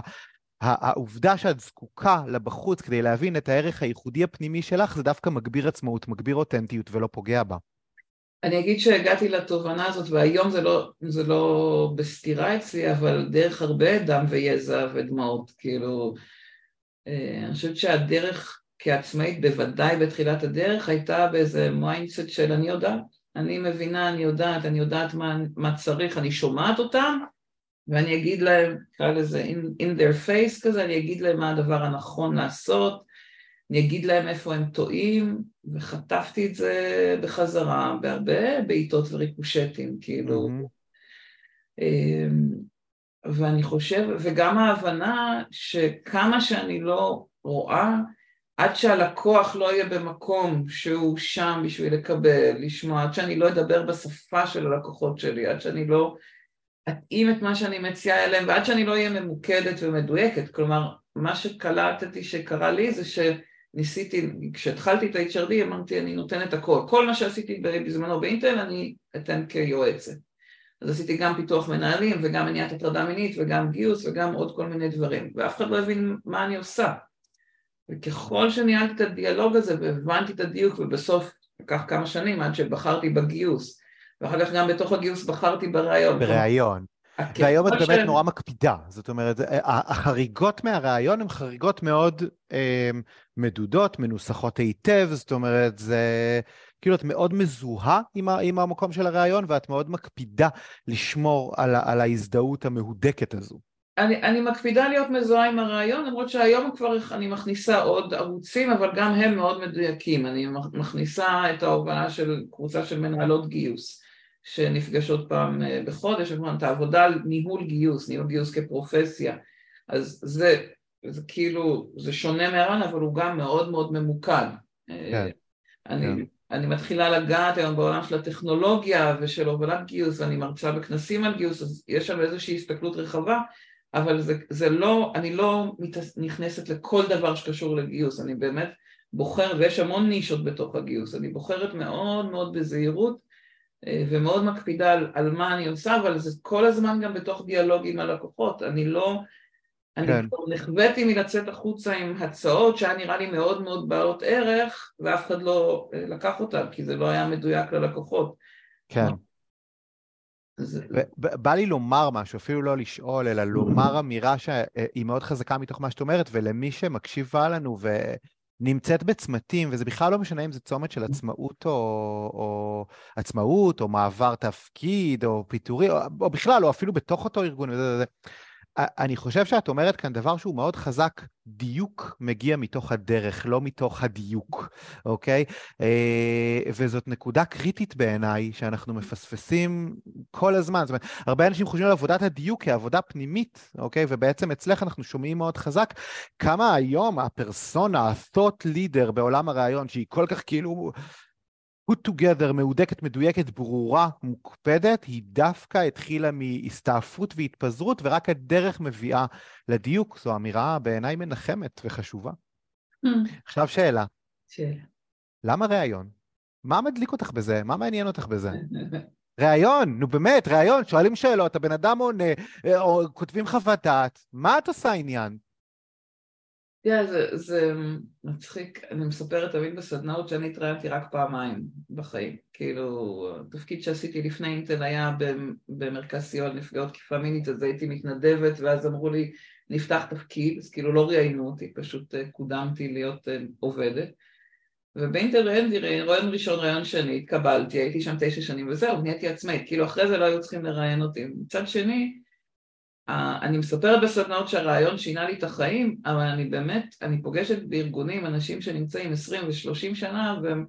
העובדה שאת זקוקה לבחוץ כדי להבין את הערך הייחודי הפנימי שלך, זה דווקא מגביר עצמאות, מגביר אותנטיות ולא פוגע בה. אני אגיד שהגעתי לתובנה הזאת, והיום זה לא, זה לא בסתירה אצלי, אבל דרך הרבה דם יזע ודמעות, כאילו, אה, אני חושבת שהדרך כעצמאית, בוודאי בתחילת הדרך, הייתה באיזה mindset של אני יודעת, אני מבינה, אני יודעת, אני יודעת מה, מה צריך, אני שומעת אותם, ואני אגיד להם, נקרא לזה in, in their face כזה, אני אגיד להם מה הדבר הנכון לעשות, אני אגיד להם איפה הם טועים, וחטפתי את זה בחזרה בהרבה בעיטות וריקושטים, כאילו. Mm-hmm. ואני חושב, וגם ההבנה שכמה שאני לא רואה, עד שהלקוח לא יהיה במקום שהוא שם בשביל לקבל, לשמוע, עד שאני לא אדבר בשפה של הלקוחות שלי, עד שאני לא אתאים את מה שאני מציעה אליהם, ועד שאני לא אהיה ממוקדת ומדויקת. כלומר, מה שקלטתי שקרה לי זה שניסיתי, כשהתחלתי את ה-HRD אמרתי אני נותנת הכל, כל מה שעשיתי בזמנו באינטל אני אתן כיועצת. אז עשיתי גם פיתוח מנהלים וגם מניעת הטרדה מינית וגם גיוס וגם עוד כל מיני דברים, ואף אחד לא הבין מה אני עושה. וככל שניהלתי את הדיאלוג הזה והבנתי את הדיוק ובסוף לקח כמה שנים עד שבחרתי בגיוס ואחר כך גם בתוך הגיוס בחרתי בריאיון. בריאיון. והיום את באמת נורא מקפידה, זאת אומרת, החריגות מהראיון הן חריגות מאוד אה, מדודות, מנוסחות היטב, זאת אומרת, זה כאילו את מאוד מזוהה עם, ה, עם המקום של הראיון, ואת מאוד מקפידה לשמור על, על ההזדהות המהודקת הזו. אני, אני מקפידה להיות מזוהה עם הרעיון, למרות שהיום כבר אני מכניסה עוד ערוצים, אבל גם הם מאוד מדויקים. אני מכניסה את ההובלה של קבוצה של מנהלות גיוס. שנפגשות פעם אה, בחודש, אומרים את העבודה על ניהול גיוס, ניהול גיוס כפרופסיה, אז זה, זה כאילו, זה שונה מהרעיון, אבל הוא גם מאוד מאוד ממוקד. אה, כן. אני, כן. אני מתחילה לגעת היום בעולם של הטכנולוגיה ושל הובלת גיוס, ואני מרצה בכנסים על גיוס, אז יש שם איזושהי הסתכלות רחבה, אבל זה, זה לא, אני לא נכנסת לכל דבר שקשור לגיוס, אני באמת בוחרת, ויש המון נישות בתוך הגיוס, אני בוחרת מאוד מאוד בזהירות ומאוד מקפידה על, על מה אני עושה, אבל זה כל הזמן גם בתוך דיאלוג עם הלקוחות. אני לא... אני כן. כבר נחוויתי מלצאת החוצה עם הצעות שהיה נראה לי מאוד מאוד בעלות ערך, ואף אחד לא אה, לקח אותן, כי זה לא היה מדויק ללקוחות. כן. זה... בא לי לומר משהו, אפילו לא לשאול, אלא לומר אמירה שהיא מאוד חזקה מתוך מה שאת אומרת, ולמי שמקשיבה לנו ו... נמצאת בצמתים, וזה בכלל לא משנה אם זה צומת של עצמאות או, או עצמאות, או מעבר תפקיד, או פיטורי, או, או בכלל, או אפילו בתוך אותו ארגון, וזה, וזה. אני חושב שאת אומרת כאן דבר שהוא מאוד חזק, דיוק מגיע מתוך הדרך, לא מתוך הדיוק, אוקיי? אה, וזאת נקודה קריטית בעיניי, שאנחנו מפספסים כל הזמן. זאת אומרת, הרבה אנשים חושבים על עבודת הדיוק כעבודה פנימית, אוקיי? ובעצם אצלך אנחנו שומעים מאוד חזק כמה היום הפרסונה, ה-thought leader בעולם הרעיון, שהיא כל כך כאילו... put together, מהודקת, מדויקת, ברורה, מוקפדת, היא דווקא התחילה מהסתעפות והתפזרות, ורק הדרך מביאה לדיוק. זו אמירה בעיניי מנחמת וחשובה. Mm. עכשיו שאלה. שאלה. למה ראיון? מה מדליק אותך בזה? מה מעניין אותך בזה? *laughs* ראיון, נו באמת, ראיון, שואלים שאלות, הבן אדם עונה, אה, או כותבים חוות דעת, מה את עושה עניין? תראה, זה, זה מצחיק, אני מספרת תמיד בסדנאות שאני התראיינתי רק פעמיים בחיים. כאילו, התפקיד שעשיתי לפני אינטל היה במרכז סיוע לנפגעות תקיפה מינית, אז הייתי מתנדבת, ואז אמרו לי, נפתח תפקיד, אז כאילו לא ראיינו אותי, פשוט אה, קודמתי להיות אה, עובדת. ובאינטל ראיין רעיון ראשון, רעיון שני, התקבלתי, הייתי שם תשע שנים וזהו, נהייתי עצמאית, כאילו אחרי זה לא היו צריכים לראיין אותי. מצד שני, אני מספרת בסדנאות שהרעיון שינה לי את החיים, אבל אני באמת, אני פוגשת בארגונים אנשים שנמצאים עשרים ושלושים שנה, והם,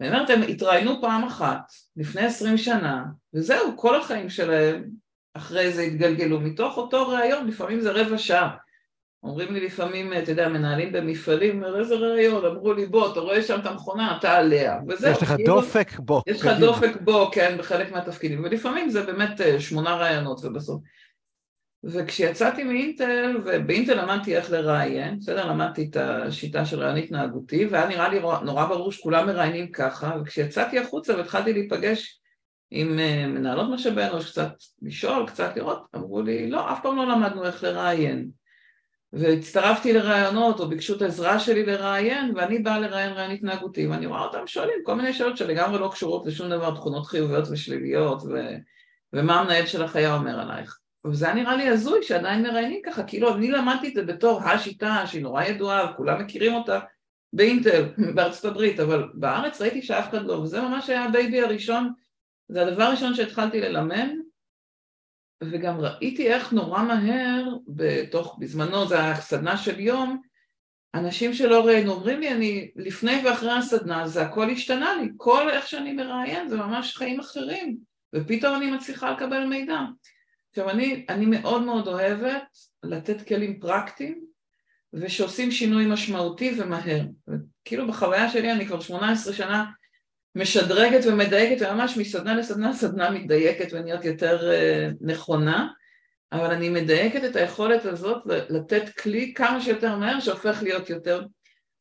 ואני אומרת, הם התראיינו פעם אחת, לפני עשרים שנה, וזהו, כל החיים שלהם אחרי זה התגלגלו, מתוך אותו רעיון, לפעמים זה רבע שעה. אומרים לי לפעמים, אתה יודע, מנהלים במפעלים, איזה ראיון, אמרו לי, בוא, אתה רואה שם את המכונה, אתה עליה, וזהו. יש לך כאילו, דופק בו. יש לך דופק בו, כן, בחלק מהתפקידים, ולפעמים זה באמת אה, שמונה ראיונות ובסוף. וכשיצאתי מאינטל, ובאינטל למדתי איך לראיין, בסדר? למדתי את השיטה של רעיון התנהגותי, והיה נראה לי נורא ברור שכולם מראיינים ככה, וכשיצאתי החוצה והתחלתי להיפגש עם אה, מנהלות משאבי אנוש, קצת לשאול, קצת לראות, אמרו לי, לא, אף פעם לא למדנו איך לראיין. והצטרפתי לראיונות, או ביקשו את העזרה שלי לראיין, ואני באה לראיין ראיין התנהגותי, ואני רואה אותם שואלים כל מיני שאלות שלגמרי לא קשורות לשום דבר, תכונות חיוביות ושליליות, ו... ומה המנהל שלך היה אומר עלייך. וזה היה נראה לי הזוי שעדיין מראיינים ככה, כאילו אני למדתי את זה בתור השיטה שהיא נורא ידועה וכולם מכירים אותה באינטל, *laughs* בארצות הברית, אבל בארץ ראיתי שאף אחד לא, וזה ממש היה ה baby הראשון, זה הדבר הראשון שהתחלתי ללמד, וגם ראיתי איך נורא מהר, בתוך, בזמנו זה היה סדנה של יום, אנשים שלא ראינו אומרים לי, אני לפני ואחרי הסדנה, זה הכל השתנה לי, כל איך שאני מראיין זה ממש חיים אחרים, ופתאום אני מצליחה לקבל מידע. עכשיו אני, אני מאוד מאוד אוהבת לתת כלים פרקטיים ושעושים שינוי משמעותי ומהר. כאילו בחוויה שלי אני כבר 18 שנה משדרגת ומדייקת וממש מסדנה לסדנה סדנה מתדייקת ונהיות יותר uh, נכונה אבל אני מדייקת את היכולת הזאת לתת כלי כמה שיותר מהר שהופך להיות יותר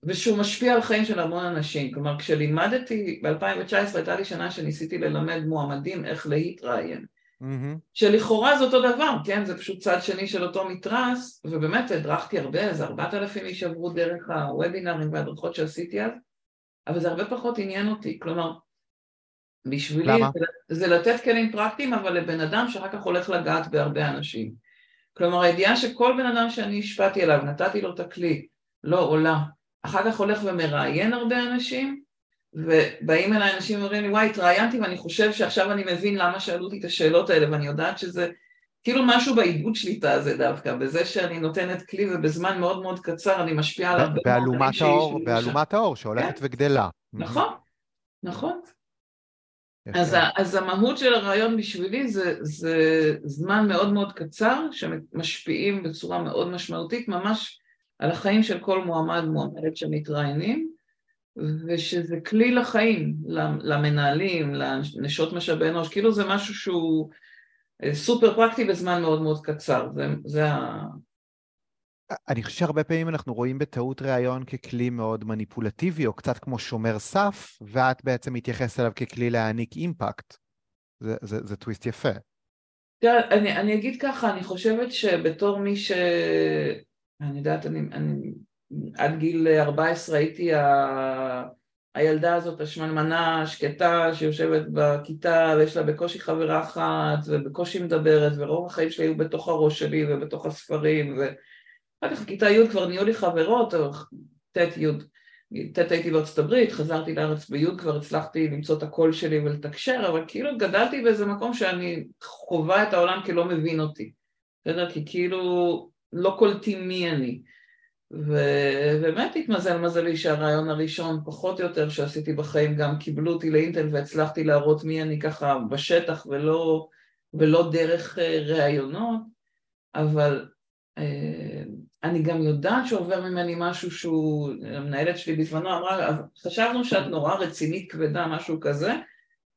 ושהוא משפיע על חיים של המון אנשים כלומר כשלימדתי ב-2019 הייתה לי שנה שניסיתי ללמד מועמדים איך להתראיין mm-hmm. שלכאורה זה אותו דבר, כן? זה פשוט צד שני של אותו מתרס, ובאמת הדרכתי הרבה, איזה ארבעת אלפים איש עברו דרך הוובינרים והדרכות שעשיתי אז, אבל זה הרבה פחות עניין אותי, כלומר, בשבילי למה? זה, זה לתת כלים פרקטיים, אבל לבן אדם שאחר כך הולך לגעת בהרבה אנשים. כלומר, הידיעה שכל בן אדם שאני השפעתי עליו, נתתי לו את הכלי, לא עולה, אחר כך הולך ומראיין הרבה אנשים, ובאים אליי אנשים ואומרים לי, וואי, התראיינתי ואני חושב שעכשיו אני מבין למה שאלו אותי את השאלות האלה, ואני יודעת שזה כאילו משהו בעיבוד שליטה הזה דווקא, בזה שאני נותנת כלי ובזמן מאוד מאוד קצר אני משפיעה על הרבה מאוד אנשים באלומת האור שהולכת כן? וגדלה. נכון, נכון. אז, אז המהות של הרעיון בשבילי זה, זה זמן מאוד מאוד קצר שמשפיעים בצורה מאוד משמעותית ממש על החיים של כל מועמד מועמדת שמתראיינים ושזה כלי לחיים, למנהלים, לנשות משאבי אנוש, כאילו זה משהו שהוא אה, סופר פרקטי בזמן מאוד מאוד קצר, זה, זה ה... אני חושב שהרבה פעמים אנחנו רואים בטעות ראיון ככלי מאוד מניפולטיבי, או קצת כמו שומר סף, ואת בעצם מתייחסת אליו ככלי להעניק אימפקט. זה, זה, זה טוויסט יפה. תראה, אני, אני אגיד ככה, אני חושבת שבתור מי ש... אני יודעת, אני, אני עד גיל 14 הייתי ה... הילדה הזאת השמנמנה, השקטה, שיושבת בכיתה ויש לה בקושי חברה אחת ובקושי מדברת ורוב החיים שלי היו בתוך הראש שלי ובתוך הספרים ואחר כך בכיתה י' כבר נהיו לי חברות, ט' י', ט' הייתי בארצות הברית, חזרתי לארץ בי' כבר הצלחתי למצוא את הקול שלי ולתקשר, אבל כאילו גדלתי באיזה מקום שאני חווה את העולם כלא מבין אותי, בסדר? כי כאילו לא קולטים מי אני ובאמת התמזל מזלי שהרעיון הראשון פחות או יותר שעשיתי בחיים גם קיבלו אותי לאינטל והצלחתי להראות מי אני ככה בשטח ולא, ולא דרך אה, ראיונות אבל אה, אני גם יודעת שעובר ממני משהו שהוא, המנהלת שלי בזמנו אמרה חשבנו שאת נורא רצינית כבדה משהו כזה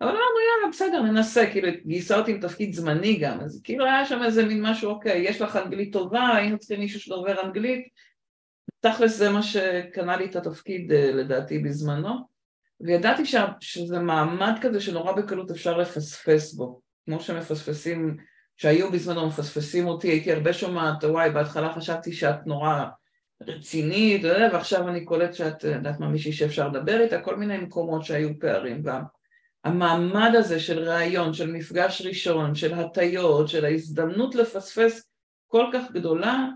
אבל אמרנו יאללה בסדר ננסה, כאילו גייסה אותי עם תפקיד זמני גם אז כאילו היה שם איזה מין משהו אוקיי יש לך אנגלית טובה היינו צריכים מישהו שדובר אנגלית תכלס זה מה שקנה לי את התפקיד אה, לדעתי בזמנו, וידעתי ש... שזה מעמד כזה שנורא בקלות אפשר לפספס בו, כמו שמפספסים, שהיו בזמנו מפספסים אותי, הייתי הרבה שומעת, וואי, בהתחלה חשבתי שאת נורא רצינית, ועכשיו אני קולט שאת, יודעת מה, מישהי שאפשר לדבר איתה, כל מיני מקומות שהיו פערים. והמעמד הזה של ראיון, של מפגש ראשון, של הטיות, של ההזדמנות לפספס כל כך גדולה,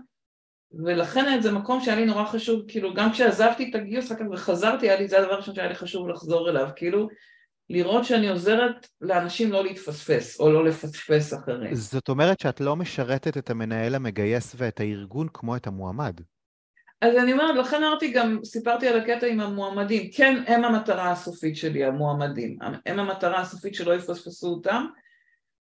ולכן זה מקום שהיה לי נורא חשוב, כאילו גם כשעזבתי את הגיוס אחר כך וחזרתי, היה לי, זה הדבר הראשון שהיה לי חשוב לחזור אליו, כאילו לראות שאני עוזרת לאנשים לא להתפספס, או לא לפספס אחרים. זאת אומרת שאת לא משרתת את המנהל המגייס ואת הארגון כמו את המועמד. אז אני אומרת, לכן אמרתי גם, סיפרתי על הקטע עם המועמדים, כן, הם המטרה הסופית שלי, המועמדים, הם המטרה הסופית שלא יפספסו אותם,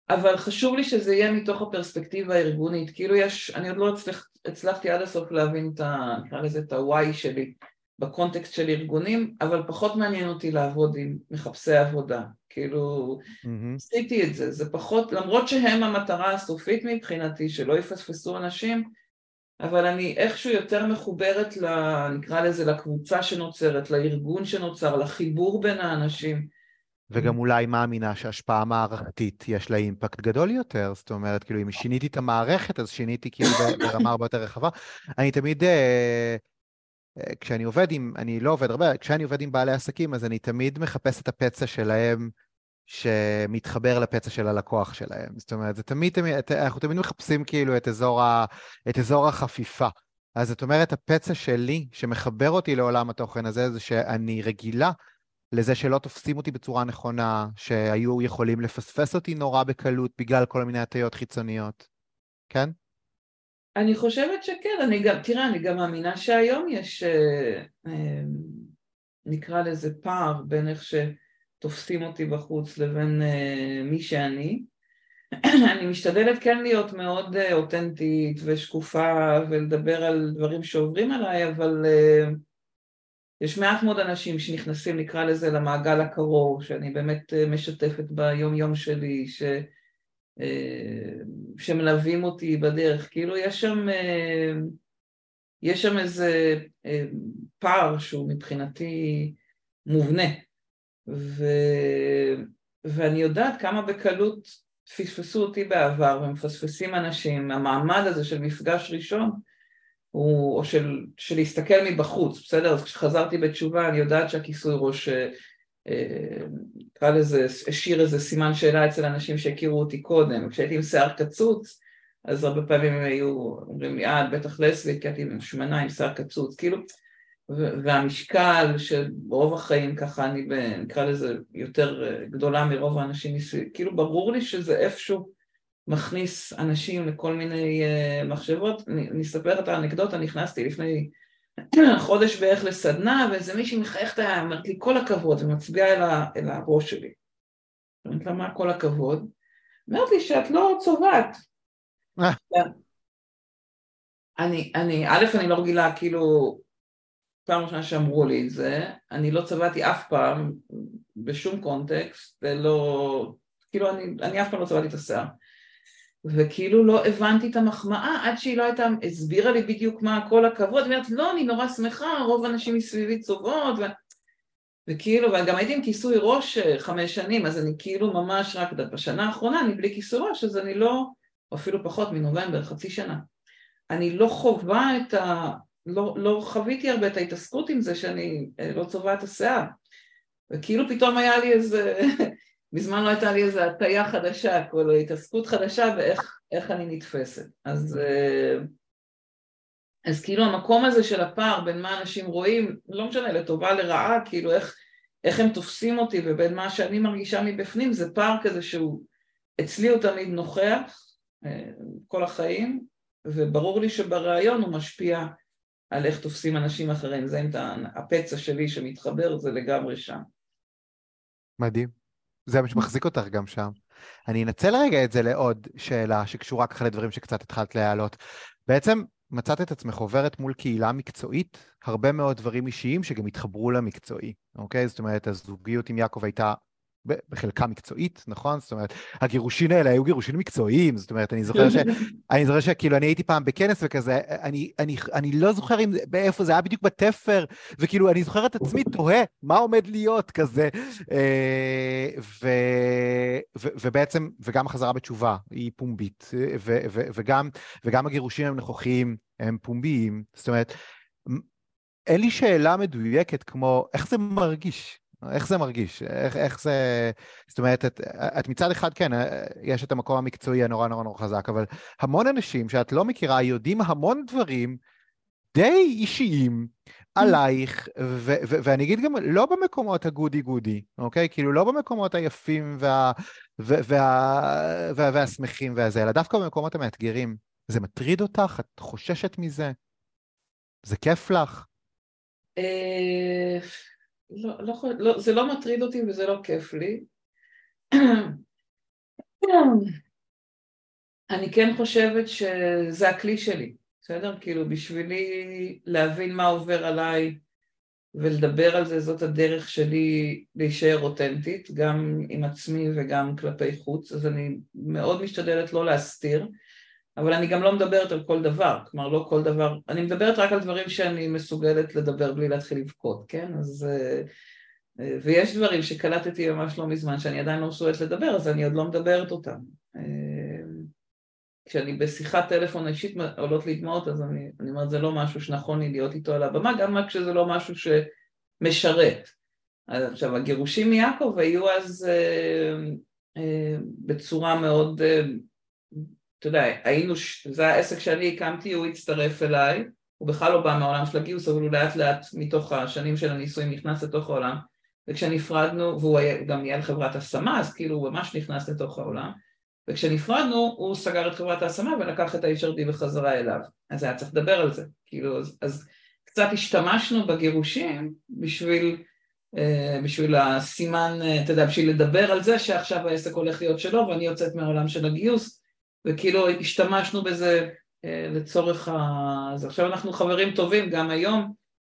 אבל חשוב לי שזה יהיה מתוך הפרספקטיבה הארגונית, כאילו יש, אני עוד לא הצלח, הצלחתי עד הסוף להבין את ה... נקרא לזה את ה-why שלי בקונטקסט של ארגונים, אבל פחות מעניין אותי לעבוד עם מחפשי עבודה, כאילו mm-hmm. עשיתי את זה, זה פחות, למרות שהם המטרה הסופית מבחינתי, שלא יפספסו אנשים, אבל אני איכשהו יותר מחוברת, ל, נקרא לזה, לקבוצה שנוצרת, לארגון שנוצר, לחיבור בין האנשים. וגם אולי מאמינה שהשפעה מערכתית יש לה אימפקט גדול יותר, זאת אומרת, כאילו, אם שיניתי את המערכת, אז שיניתי כאילו *coughs* ברמה הרבה יותר רחבה. אני תמיד, אה, אה, כשאני עובד עם, אני לא עובד הרבה, כשאני עובד עם בעלי עסקים, אז אני תמיד מחפש את הפצע שלהם שמתחבר לפצע של הלקוח שלהם. זאת אומרת, זה תמיד, תמיד אנחנו תמיד מחפשים כאילו את אזור, ה, את אזור החפיפה. אז זאת אומרת, הפצע שלי שמחבר אותי לעולם התוכן הזה, זה שאני רגילה לזה שלא תופסים אותי בצורה נכונה, שהיו יכולים לפספס אותי נורא בקלות בגלל כל מיני הטיות חיצוניות. כן? אני חושבת שכן, אני גם, תראה, אני גם מאמינה שהיום יש, אה, אה, נקרא לזה פער בין איך שתופסים אותי בחוץ לבין אה, מי שאני. *clears throat* אני משתדלת כן להיות מאוד אותנטית ושקופה ולדבר על דברים שעוברים עליי, אבל יש מעט מאוד אנשים שנכנסים, נקרא לזה, למעגל הקרוב, שאני באמת אה, משתפת ביום יום שלי, ש... אה, שמלווים אותי בדרך, כאילו יש שם, אה, יש שם איזה פער שהוא מבחינתי מובנה, ו... ואני יודעת כמה בקלות פספסו אותי בעבר ומפספסים אנשים, המעמד הזה של מפגש ראשון הוא, או של, של להסתכל מבחוץ, בסדר? אז כשחזרתי בתשובה אני יודעת שהכיסוי ראש, אה, אה, נקרא לזה, השאיר איזה סימן שאלה אצל אנשים שהכירו אותי קודם, כשהייתי עם שיער קצוץ אז הרבה פעמים הם היו אומרים לי, אה, את בטח לסבית, כי הייתי עם שמנה עם שיער קצוץ, כאילו, והמשקל שברוב החיים ככה אני, נקרא לזה, יותר אה, גדולה מרוב האנשים מסביב, כאילו ברור לי שזה איפשהו מכניס אנשים לכל מיני uh, מחשבות. אני, אני אספר את האנקדוטה, נכנסתי לפני *clears throat* חודש בערך לסדנה, ואיזה מישהי מחייכת, אומרת לי כל הכבוד, ומצביעה אל, אל הראש שלי. אומרת לה, מה כל הכבוד? אומרת לי שאת לא צובעת. אה. *laughs* אני, אני, א', אני לא רגילה, כאילו, פעם ראשונה שאמרו לי את זה, אני לא צבעתי אף פעם, בשום קונטקסט, ולא, כאילו, אני, אני אף פעם לא צבעתי את השיער. וכאילו לא הבנתי את המחמאה עד שהיא לא הייתה, הסבירה לי בדיוק מה כל הכבוד, היא אומרת לא אני נורא שמחה, רוב האנשים מסביבי צובעות ו... וכאילו, וגם הייתי עם כיסוי ראש אה, חמש שנים, אז אני כאילו ממש רק בשנה האחרונה אני בלי כיסוי ראש, אז אני לא, או אפילו פחות מנובמבר, חצי שנה. אני לא חווה את ה... לא, לא חוויתי הרבה את ההתעסקות עם זה שאני אה, לא צובעה את השיער. וכאילו פתאום היה לי איזה מזמן לא הייתה לי איזו הטיה חדשה, כל התעסקות חדשה ואיך אני נתפסת. אז, אה, אז כאילו המקום הזה של הפער בין מה אנשים רואים, לא משנה, לטובה, לרעה, כאילו איך, איך הם תופסים אותי ובין מה שאני מרגישה מבפנים, זה פער כזה שהוא, אצלי הוא תמיד נוכח אה, כל החיים, וברור לי שבריאיון הוא משפיע על איך תופסים אנשים אחרים, זה אם הפצע שלי שמתחבר, זה לגמרי שם. מדהים. זה מה שמחזיק אותך גם שם. אני אנצל רגע את זה לעוד שאלה שקשורה ככה לדברים שקצת התחלת להעלות. בעצם מצאת את עצמך עוברת מול קהילה מקצועית, הרבה מאוד דברים אישיים שגם התחברו למקצועי, אוקיי? זאת אומרת, הזוגיות עם יעקב הייתה בחלקה מקצועית, נכון? זאת אומרת, הגירושין האלה היו גירושין מקצועיים, זאת אומרת, אני זוכר ש... *laughs* אני זוכר שכאילו, אני הייתי פעם בכנס וכזה, אני, אני, אני לא זוכר אם, באיפה זה היה בדיוק בתפר, וכאילו, אני זוכר את עצמי תוהה, מה עומד להיות כזה. אה, ו, ו, ובעצם, וגם החזרה בתשובה היא פומבית, ו, ו, וגם, וגם הגירושים הם נכוחים, הם פומביים, זאת אומרת, אין לי שאלה מדויקת כמו, איך זה מרגיש? איך זה מרגיש? איך, איך זה... זאת אומרת, את, את מצד אחד, כן, יש את המקום המקצועי הנורא נורא נורא חזק, אבל המון אנשים שאת לא מכירה יודעים המון דברים די אישיים עלייך, ו- ו- ואני אגיד גם לא במקומות הגודי גודי, אוקיי? כאילו לא במקומות היפים וה- וה- וה- וה- והשמחים והזה, אלא דווקא במקומות המאתגרים. זה מטריד אותך? את חוששת מזה? זה כיף לך? לא, לא, לא, זה לא מטריד אותי וזה לא כיף לי. אני כן חושבת שזה הכלי שלי. בסדר? כאילו בשבילי להבין מה עובר עליי ולדבר על זה, זאת הדרך שלי להישאר אותנטית, גם עם עצמי וגם כלפי חוץ, אז אני מאוד משתדלת לא להסתיר, אבל אני גם לא מדברת על כל דבר, כלומר לא כל דבר, אני מדברת רק על דברים שאני מסוגלת לדבר בלי להתחיל לבכות, כן? אז... אה, אה, ויש דברים שקלטתי ממש לא מזמן שאני עדיין לא מסוגלת לדבר, אז אני עוד לא מדברת אותם. אה, כשאני בשיחת טלפון אישית עולות לי דמעות, אז אני, אני אומרת, זה לא משהו שנכון לי להיות איתו על הבמה, גם כשזה לא משהו שמשרת. עכשיו, הגירושים מיעקב היו אז אה, אה, בצורה מאוד, אה, אתה יודע, היינו, זה העסק שאני הקמתי, הוא הצטרף אליי, הוא בכלל לא בא מהעולם של הגיוס, אבל הוא לאט לאט מתוך השנים של הנישואים נכנס לתוך העולם, וכשנפרדנו, והוא גם ניהל חברת השמה, אז כאילו הוא ממש נכנס לתוך העולם, וכשנפרדנו הוא סגר את חברת ההשמה ולקח את ה-HRD בחזרה אליו, אז היה צריך לדבר על זה, כאילו, אז, אז קצת השתמשנו בגירושים בשביל, אה, בשביל הסימן, אה, אתה יודע, בשביל לדבר על זה שעכשיו העסק הולך להיות שלו ואני יוצאת מהעולם של הגיוס, וכאילו השתמשנו בזה אה, לצורך ה... אז עכשיו אנחנו חברים טובים גם היום,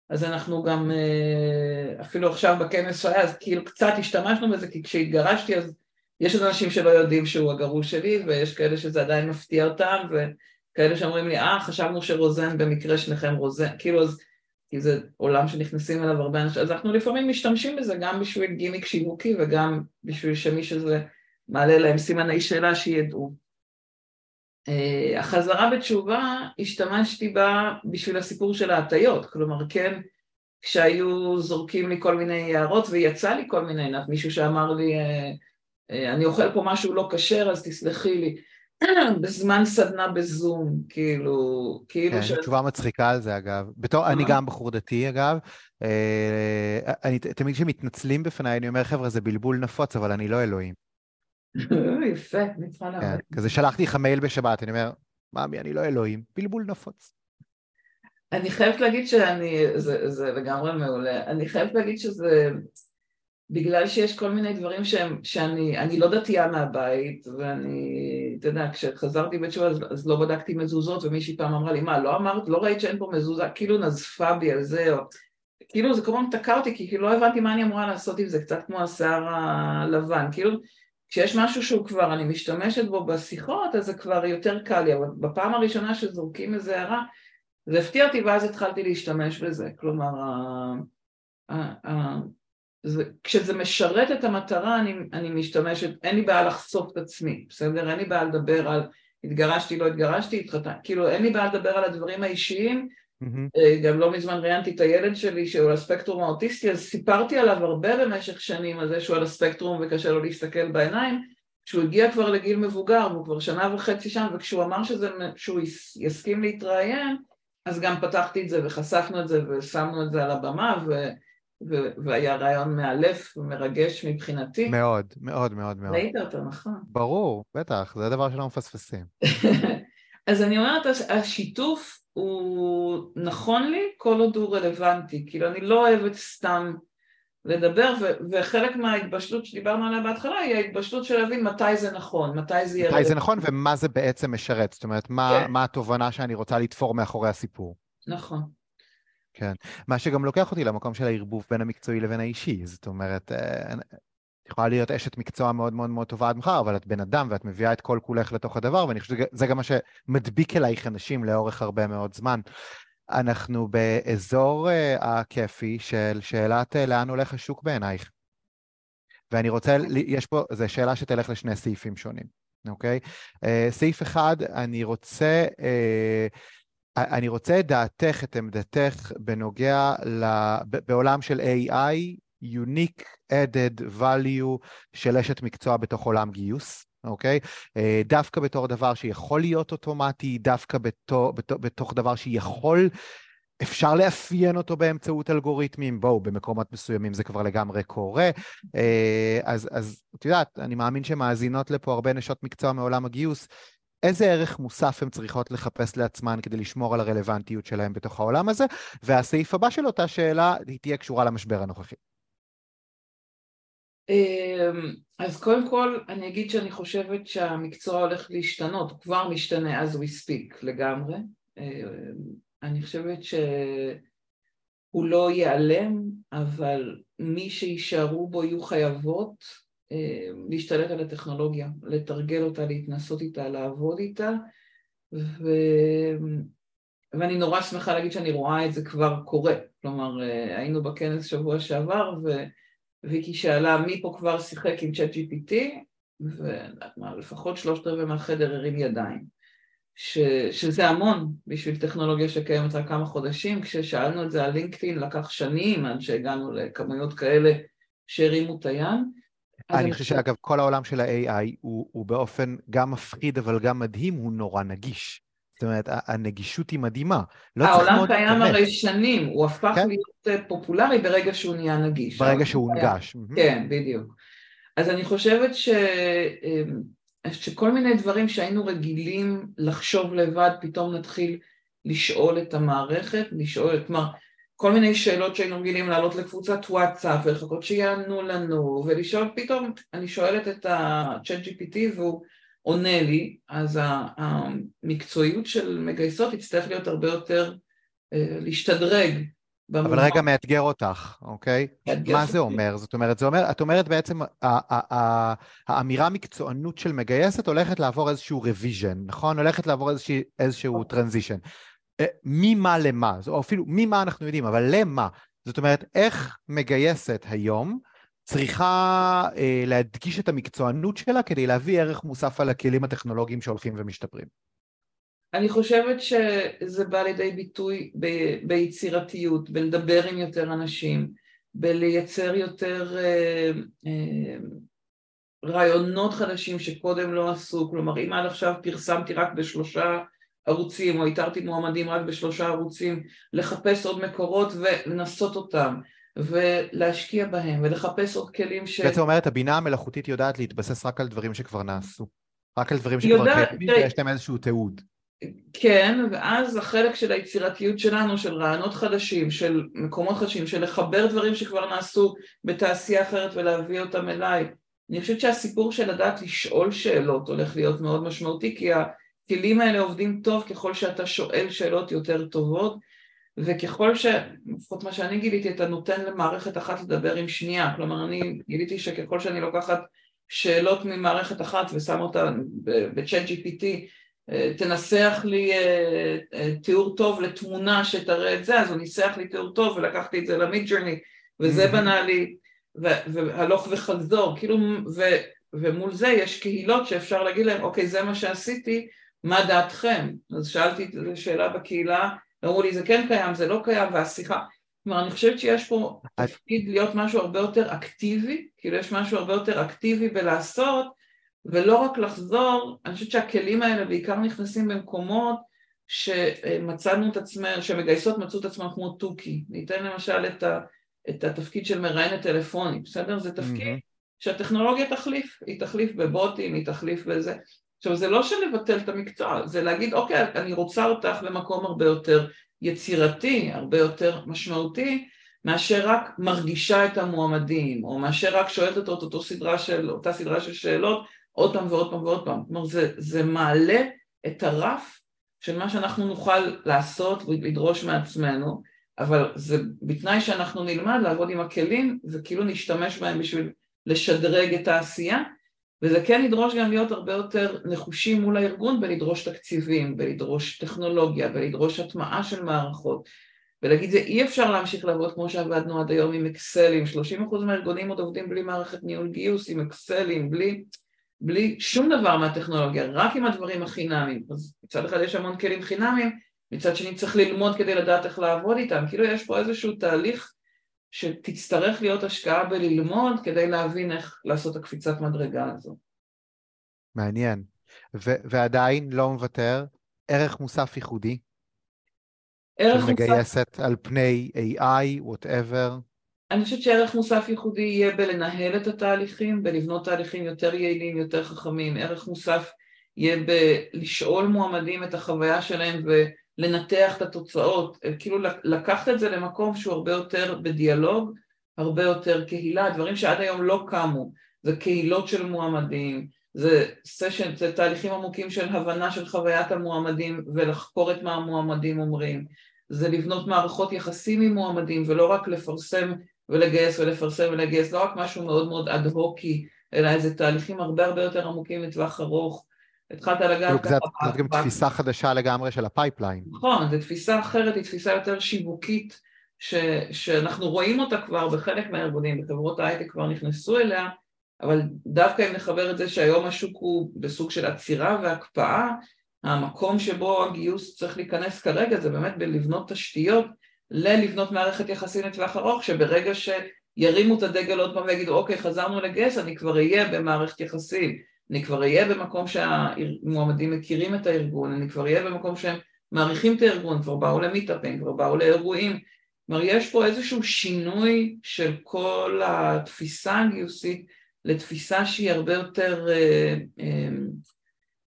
אז אנחנו גם, אה, אפילו עכשיו בכנס שהיה, אז כאילו קצת השתמשנו בזה, כי כשהתגרשתי אז יש אנשים שלא יודעים שהוא הגרוש שלי, ויש כאלה שזה עדיין מפתיע אותם, וכאלה שאומרים לי, אה, חשבנו שרוזן במקרה שניכם רוזן, כאילו אז, כי זה עולם שנכנסים אליו הרבה אנשים, אז אנחנו לפעמים משתמשים בזה גם בשביל גימיק שיווקי וגם בשביל שמי שזה מעלה להם סימני שאלה שידעו. Uh, החזרה בתשובה, השתמשתי בה בשביל הסיפור של ההטיות, כלומר כן, כשהיו זורקים לי כל מיני הערות ויצא לי כל מיני, מישהו שאמר לי uh, אה, אני אוכל פה משהו לא כשר אז תסלחי לי, *clears throat* בזמן סדנה בזום, כאילו, כאילו כן, ש... תשובה מצחיקה על זה אגב. בתור, אני גם בחור דתי אגב, אה, אני תמיד כשמתנצלים בפניי אני אומר חבר'ה זה בלבול נפוץ אבל אני לא אלוהים. יפה, אני צריכה לעבוד. כן, כזה שלחתי לך מייל בשבת, אני אומר, מאמי אני לא אלוהים, בלבול נפוץ. אני חייבת להגיד שאני, זה, זה לגמרי מעולה, אני חייבת להגיד שזה בגלל שיש כל מיני דברים שהם, שאני לא דתייה מהבית, ואני, אתה יודע, כשחזרתי בתשובה אז, אז לא בדקתי מזוזות, ומישהי פעם אמרה לי, מה, לא אמרת, לא ראית שאין פה מזוזה, כאילו נזפה בי על זה, או... כאילו זה כל הזמן תקע אותי, כי כאילו לא הבנתי מה אני אמורה לעשות עם זה, קצת כמו השיער הלבן, כאילו כשיש משהו שהוא כבר, אני משתמשת בו בשיחות, אז זה כבר יותר קל לי, אבל בפעם הראשונה שזורקים איזה הערה, זה הפתיע אותי ואז התחלתי להשתמש בזה, כלומר, זה, כשזה משרת את המטרה אני, אני משתמשת, אין לי בעיה לחשוף את עצמי, בסדר? אין לי בעיה לדבר על התגרשתי, לא התגרשתי, התחתן, כאילו אין לי בעיה לדבר על הדברים האישיים, mm-hmm. גם לא מזמן ראיינתי את הילד שלי שהוא על הספקטרום האוטיסטי, אז סיפרתי עליו הרבה במשך שנים על זה שהוא על הספקטרום וקשה לו להסתכל בעיניים, כשהוא הגיע כבר לגיל מבוגר והוא כבר שנה וחצי שם, וכשהוא אמר שזה, שהוא יסכים להתראיין, אז גם פתחתי את זה וחשפנו את זה ושמנו את זה על הבמה ו... והיה רעיון מאלף ומרגש מבחינתי. מאוד, מאוד, מאוד, מאוד. ראית אותו, נכון. ברור, בטח, זה הדבר שלא מפספסים. *laughs* אז אני אומרת, השיתוף הוא נכון לי כל עוד הוא רלוונטי, כאילו אני לא אוהבת סתם לדבר, ו- וחלק מההתבשלות שדיברנו עליה בהתחלה היא ההתבשלות של להבין מתי זה נכון, מתי זה יהיה... מתי זה נכון ומה זה בעצם משרת, זאת אומרת, מה, כן. מה התובנה שאני רוצה לתפור מאחורי הסיפור. נכון. כן. מה שגם לוקח אותי למקום של הערבוב בין המקצועי לבין האישי. זאת אומרת, אה, יכולה להיות אשת מקצוע מאוד מאוד מאוד טובה עד מחר, אבל את בן אדם ואת מביאה את כל כולך לתוך הדבר, ואני חושב שזה גם מה שמדביק אלייך אנשים לאורך הרבה מאוד זמן. אנחנו באזור uh, הכיפי של שאלת uh, לאן הולך השוק בעינייך. ואני רוצה, יש פה, זו שאלה שתלך לשני סעיפים שונים, אוקיי? Uh, סעיף אחד, אני רוצה... אני רוצה את דעתך, את עמדתך, בנוגע ל... בעולם של AI, Unique added value של אשת מקצוע בתוך עולם גיוס. אוקיי? אה, דווקא בתור דבר שיכול להיות אוטומטי, דווקא בתור, בתור, בתוך דבר שיכול, אפשר לאפיין אותו באמצעות אלגוריתמים, בואו, במקומות מסוימים זה כבר לגמרי קורה. אה, אז, אז את יודעת, אני מאמין שמאזינות לפה הרבה נשות מקצוע מעולם הגיוס, איזה ערך מוסף הן צריכות לחפש לעצמן כדי לשמור על הרלוונטיות שלהן בתוך העולם הזה? והסעיף הבא של אותה שאלה, היא תהיה קשורה למשבר הנוכחי. אמ, אז קודם כל אני אגיד שאני חושבת שהמקצוע הולך להשתנות, הוא כבר משתנה as we speak לגמרי. אמ, אני חושבת שהוא לא ייעלם, אבל מי שיישארו בו יהיו חייבות אמ, להשתלט על הטכנולוגיה, לתרגל אותה, להתנסות איתה, לעבוד איתה, ו... ואני נורא שמחה להגיד שאני רואה את זה כבר קורה. כלומר, אה, היינו בכנס שבוע שעבר, ו... ויקי שאלה מי פה כבר שיחק עם צ'אט GPT, ולפחות שלושת רבעי מהחדר הרים ידיים. ש, שזה המון בשביל טכנולוגיה שקיימת רק כמה חודשים, כששאלנו את זה על לינקדאין לקח שנים עד שהגענו לכמויות כאלה שהרימו את היד. אני חושב שאגב כל העולם של ה-AI הוא, הוא באופן גם מפחיד אבל גם מדהים, הוא נורא נגיש. זאת אומרת, הנגישות היא מדהימה. לא העולם קיים הרי שנים, הוא הפך כן? להיות אה, פופולרי ברגע שהוא נהיה נגיש. ברגע שהוא הונגש. כן, בדיוק. אז אני חושבת ש... אמ, שכל מיני דברים שהיינו רגילים לחשוב לבד, פתאום נתחיל לשאול את המערכת, לשאול, כלומר, כל מיני שאלות שהיינו רגילים לעלות לקבוצת וואטסאפ ולחכות שיענו לנו, ולשאול פתאום, אני שואלת את ה-chat GPT והוא עונה לי, אז המקצועיות של מגייסות תצטרך להיות הרבה יותר, אה, להשתדרג. אבל רגע מאתגר אותך, אוקיי? מה זה אומר? זאת אומרת, זה אומר, את אומרת בעצם, האמירה מקצוענות של מגייסת הולכת לעבור איזשהו revision, נכון? הולכת לעבור איזשהו, איזשהו transition. אה, ממה למה, או אפילו ממה אנחנו יודעים, אבל למה? זאת אומרת, איך מגייסת היום צריכה אה, להדגיש את המקצוענות שלה כדי להביא ערך מוסף על הכלים הטכנולוגיים שהולכים ומשתפרים. אני חושבת שזה בא לידי ביטוי ב, ביצירתיות, בלדבר עם יותר אנשים, בלייצר יותר אה, אה, רעיונות חדשים שקודם לא עשו, כלומר אם עד עכשיו פרסמתי רק בשלושה ערוצים או איתרתי מועמדים רק בשלושה ערוצים, לחפש עוד מקורות ולנסות אותם. ולהשקיע בהם ולחפש עוד כלים ש... בעצם אומרת, הבינה המלאכותית יודעת להתבסס רק על דברים שכבר נעשו. רק על דברים שכבר יודע... קיימים ויש להם איזשהו תיעוד. כן, ואז החלק של היצירתיות שלנו, של רעיונות חדשים, של מקומות חדשים, של לחבר דברים שכבר נעשו בתעשייה אחרת ולהביא אותם אליי. אני חושבת שהסיפור של לדעת לשאול שאלות הולך להיות מאוד משמעותי, כי הכלים האלה עובדים טוב ככל שאתה שואל שאלות יותר טובות, וככל ש... לפחות מה שאני גיליתי, אתה נותן למערכת אחת לדבר עם שנייה. כלומר, אני גיליתי שככל שאני לוקחת שאלות ממערכת אחת ושם אותה בצ'אט GPT, אה, תנסח לי אה, אה, תיאור טוב לתמונה שתראה את זה, אז הוא ניסח לי תיאור טוב ולקחתי את זה למיד ג'רני, וזה mm-hmm. בנה לי, והלוך וחזור, כאילו, ו, ומול זה יש קהילות שאפשר להגיד להם, אוקיי, זה מה שעשיתי, מה דעתכם? אז שאלתי את השאלה בקהילה, אמרו לי זה כן קיים, זה לא קיים, והשיחה, כלומר אני חושבת שיש פה תפקיד להיות משהו הרבה יותר אקטיבי, כאילו יש משהו הרבה יותר אקטיבי בלעשות, ולא רק לחזור, אני חושבת שהכלים האלה בעיקר נכנסים במקומות שמצאנו את עצמנו, שמגייסות מצאו את עצמם כמו תוכי, ניתן למשל את, ה, את התפקיד של מראיינת טלפונית, בסדר? זה תפקיד mm-hmm. שהטכנולוגיה תחליף, היא תחליף בבוטים, היא תחליף בזה, עכשיו זה לא שנבטל את המקצוע, זה להגיד אוקיי אני רוצה אותך למקום הרבה יותר יצירתי, הרבה יותר משמעותי, מאשר רק מרגישה את המועמדים, או מאשר רק שואלת אותו את אותו סדרה של, אותה סדרה של שאלות עוד פעם ועוד פעם ועוד פעם. כלומר זה, זה מעלה את הרף של מה שאנחנו נוכל לעשות ולדרוש מעצמנו, אבל זה בתנאי שאנחנו נלמד לעבוד עם הכלים וכאילו נשתמש בהם בשביל לשדרג את העשייה וזה כן ידרוש גם להיות הרבה יותר נחושים מול הארגון בלדרוש תקציבים, בלדרוש טכנולוגיה, בלדרוש הטמעה של מערכות. ולהגיד זה אי אפשר להמשיך לעבוד כמו שעבדנו עד היום עם אקסלים, 30% מהארגונים עוד עובדים בלי מערכת ניהול גיוס, עם אקסלים, בלי, בלי שום דבר מהטכנולוגיה, רק עם הדברים החינמיים, אז מצד אחד יש המון כלים חינמיים, מצד שני צריך ללמוד כדי לדעת איך לעבוד איתם, כאילו יש פה איזשהו תהליך שתצטרך להיות השקעה בללמוד כדי להבין איך לעשות את הקפיצת מדרגה הזו. מעניין. ו- ועדיין לא מוותר, ערך מוסף ייחודי? ערך מוסף... שמגייסת על פני AI, whatever? אני חושבת שערך מוסף ייחודי יהיה בלנהל את התהליכים, בלבנות תהליכים יותר יעילים, יותר חכמים. ערך מוסף יהיה בלשאול מועמדים את החוויה שלהם ולנתח את התוצאות. כאילו לקחת את זה למקום שהוא הרבה יותר בדיאלוג, הרבה יותר קהילה, דברים שעד היום לא קמו. זה קהילות של מועמדים, זה סשן, זה תהליכים עמוקים של הבנה של חוויית המועמדים ולחקור את מה המועמדים אומרים. זה לבנות מערכות יחסים עם מועמדים ולא רק לפרסם ולגייס ולפרסם ולגייס, לא רק משהו מאוד מאוד אד הוקי, אלא איזה תהליכים הרבה הרבה יותר עמוקים לטווח ארוך. התחלת לגעת ככה... זאת גם תפיסה חדשה לגמרי של ה pipeline. נכון, זו תפיסה אחרת, היא תפיסה יותר שיווקית, ש, שאנחנו רואים אותה כבר בחלק מהארגונים, בחברות ההייטק כבר נכנסו אליה, אבל דווקא אם נחבר את זה שהיום השוק הוא בסוג של עצירה והקפאה, המקום שבו הגיוס צריך להיכנס כרגע זה באמת בלבנות תשתיות ללבנות מערכת יחסים לטווח ארוך, שברגע שירימו את הדגל עוד פעם ויגידו אוקיי חזרנו לגייס אני כבר אהיה במערכת יחסים, אני כבר אהיה במקום שהמועמדים מכירים את הארגון, אני כבר אהיה במקום שהם מעריכים את הארגון, כבר באו למיטאפים, כבר באו לאירועים, כלומר יש פה איזשהו שינוי של כל התפיסה הגיוסית לתפיסה שהיא הרבה יותר אה, אה,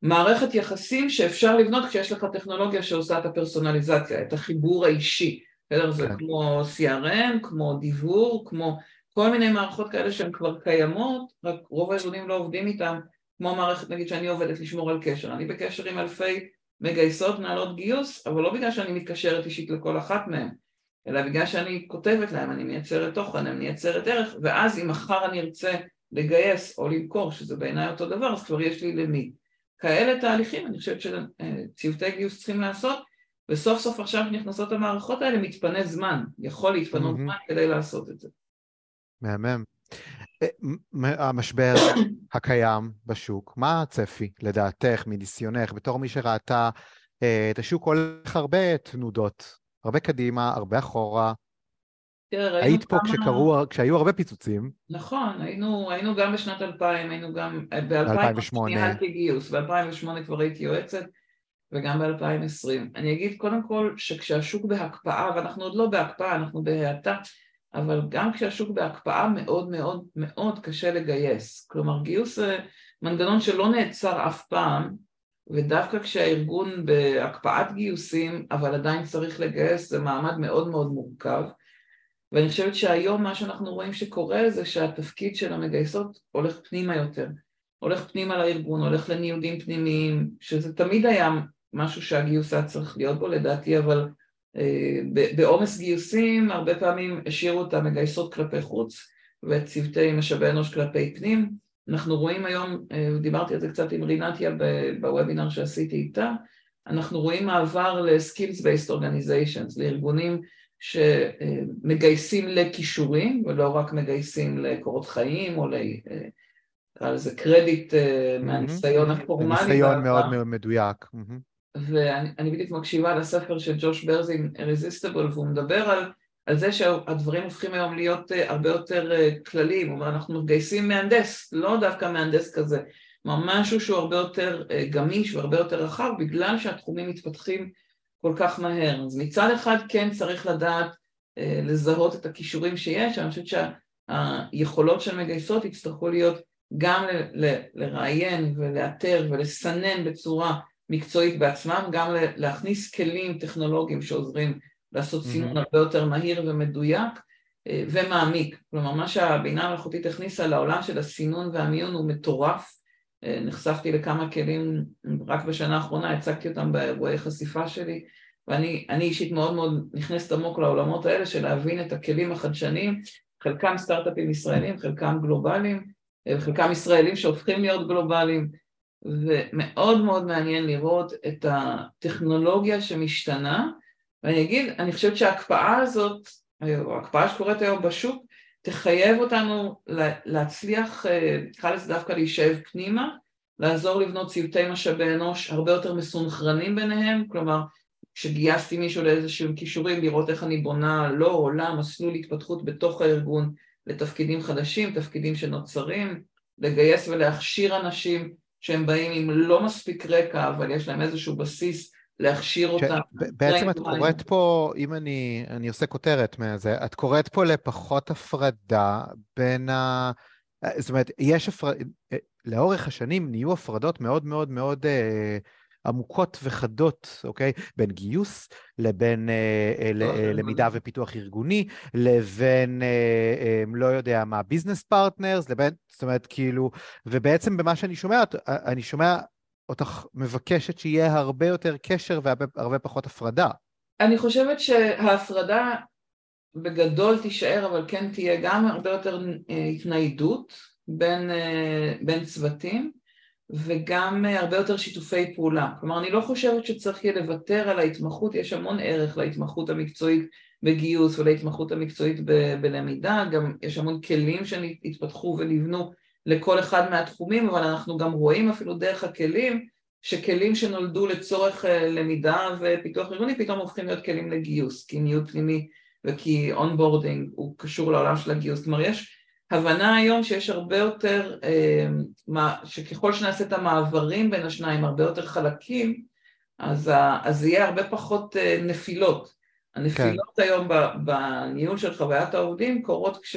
מערכת יחסים שאפשר לבנות כשיש לך טכנולוגיה שעושה את הפרסונליזציה, את החיבור האישי, בסדר? זה כן. כמו CRM, כמו דיוור, כמו כל מיני מערכות כאלה שהן כבר קיימות, רק רוב הארגונים לא עובדים איתן, כמו מערכת נגיד שאני עובדת לשמור על קשר, אני בקשר עם אלפי מגייסות, מנהלות גיוס, אבל לא בגלל שאני מתקשרת אישית לכל אחת מהן, אלא בגלל שאני כותבת להם, אני מייצרת תוכן, אני מייצרת ערך, ואז אם מחר אני ארצה לגייס או למכור, שזה בעיניי אותו דבר, אז כבר יש לי למי. כאלה תהליכים אני חושבת שצוותי גיוס צריכים לעשות, וסוף סוף עכשיו נכנסות המערכות האלה מתפנה זמן, יכול להתפנות mm-hmm. זמן כדי לעשות את זה. מהמם. אה, המשבר *coughs* הקיים בשוק, מה הצפי לדעתך, מניסיונך, בתור מי שראתה אה, את השוק הולך הרבה תנודות, הרבה קדימה, הרבה אחורה, תראה, היית פה כמה... כשקרו, כשהיו הרבה פיצוצים. נכון, היינו, היינו גם בשנת 2000, היינו גם, ב-2008 ניהלתי גיוס, ב-2008 כבר הייתי יועצת, וגם ב-2020. אני אגיד קודם כל שכשהשוק בהקפאה, ואנחנו עוד לא בהקפאה, אנחנו בהאטה, אבל גם כשהשוק בהקפאה מאוד מאוד מאוד קשה לגייס. כלומר, גיוס זה מנגנון שלא נעצר אף פעם, ודווקא כשהארגון בהקפאת גיוסים, אבל עדיין צריך לגייס, זה מעמד מאוד מאוד מורכב. ואני חושבת שהיום מה שאנחנו רואים שקורה זה שהתפקיד של המגייסות הולך פנימה יותר, הולך פנימה לארגון, הולך לניודים פנימיים, שזה תמיד היה משהו שהגיוס היה צריך להיות בו לדעתי, אבל בעומס גיוסים הרבה פעמים השאירו את המגייסות כלפי חוץ ואת צוותי משאבי אנוש כלפי פנים. אנחנו רואים היום, אה, דיברתי על זה קצת עם רינתיה בוובינר שעשיתי איתה, אנחנו רואים מעבר ל-skills based organizations, לארגונים שמגייסים לכישורים ולא רק מגייסים לקורות חיים או נקרא לזה קרדיט אה, מהניסיון הפורמלי. ניסיון מאוד מאוד מדויק. ואני בדיוק מקשיבה לספר של ג'וש ברזין, Irresistible, והוא מדבר על, על זה שהדברים הופכים היום להיות אה, הרבה יותר אה, כלליים, הוא אומר אנחנו מגייסים מהנדס, לא דווקא מהנדס כזה, כלומר משהו שהוא הרבה יותר גמיש והרבה יותר רחב בגלל שהתחומים מתפתחים כל כך מהר. אז מצד אחד כן צריך לדעת אה, לזהות את הכישורים שיש, אני חושבת שהיכולות של מגייסות יצטרכו להיות גם לראיין ולאתר ולסנן בצורה מקצועית בעצמם, גם להכניס כלים טכנולוגיים שעוזרים לעשות סינון mm-hmm. הרבה יותר מהיר ומדויק אה, ומעמיק. כלומר, מה שהבינה המלאכותית הכניסה לעולם של הסינון והמיון הוא מטורף. אה, נחשפתי לכמה כלים רק בשנה האחרונה, הצגתי אותם באירועי חשיפה שלי, ואני אישית מאוד מאוד נכנסת עמוק לעולמות האלה של להבין את הכלים החדשניים, חלקם סטארט-אפים ישראלים, חלקם גלובליים, אה, חלקם ישראלים שהופכים להיות גלובליים, ומאוד מאוד מעניין לראות את הטכנולוגיה שמשתנה, ואני אגיד, אני חושבת שההקפאה הזאת, או ההקפאה שקורית היום בשוק, תחייב אותנו להצליח, אה, נקרא לזה דווקא להישאב פנימה, לעזור לבנות צוותי משאבי אנוש הרבה יותר מסונכרנים ביניהם, כלומר כשגייסתי מישהו לאיזשהם כישורים, לראות איך אני בונה לו או לה מסלול התפתחות בתוך הארגון לתפקידים חדשים, תפקידים שנוצרים, לגייס ולהכשיר אנשים שהם באים עם לא מספיק רקע, אבל יש להם איזשהו בסיס להכשיר אותם. בעצם את קוראת פה, אם אני, אני עושה כותרת מזה, את קוראת פה לפחות הפרדה בין ה... זאת אומרת, יש הפרדה, לאורך השנים נהיו הפרדות מאוד מאוד מאוד אה, עמוקות וחדות, אוקיי? בין גיוס לבין אה, אה, אה, למידה ופיתוח ארגוני, לבין, לא יודע מה, business partners, לבין, זאת אומרת, כאילו, ובעצם במה שאני שומע, אני שומע אותך מבקשת שיהיה הרבה יותר קשר והרבה פחות הפרדה. אני חושבת שההפרדה בגדול תישאר, אבל כן תהיה גם הרבה יותר התניידות בין, בין צוותים וגם אה, הרבה יותר שיתופי פעולה. כלומר, אני לא חושבת שצריך יהיה לוותר על ההתמחות, יש המון ערך להתמחות המקצועית בגיוס ולהתמחות המקצועית ב- בלמידה, גם יש המון כלים שהתפתחו ונבנו לכל אחד מהתחומים, אבל אנחנו גם רואים אפילו דרך הכלים, שכלים שנולדו לצורך אה, למידה ופיתוח ארגוני פתאום הופכים להיות כלים לגיוס, כי ניוד פנימי וכי onboarding הוא קשור לעולם של הגיוס. כלומר, יש הבנה היום שיש הרבה יותר, אה, שככל שנעשה את המעברים בין השניים, הרבה יותר חלקים, אז, אז יהיה הרבה פחות אה, נפילות. הנפילות כן. היום בניהול של חוויית העובדים קורות כש...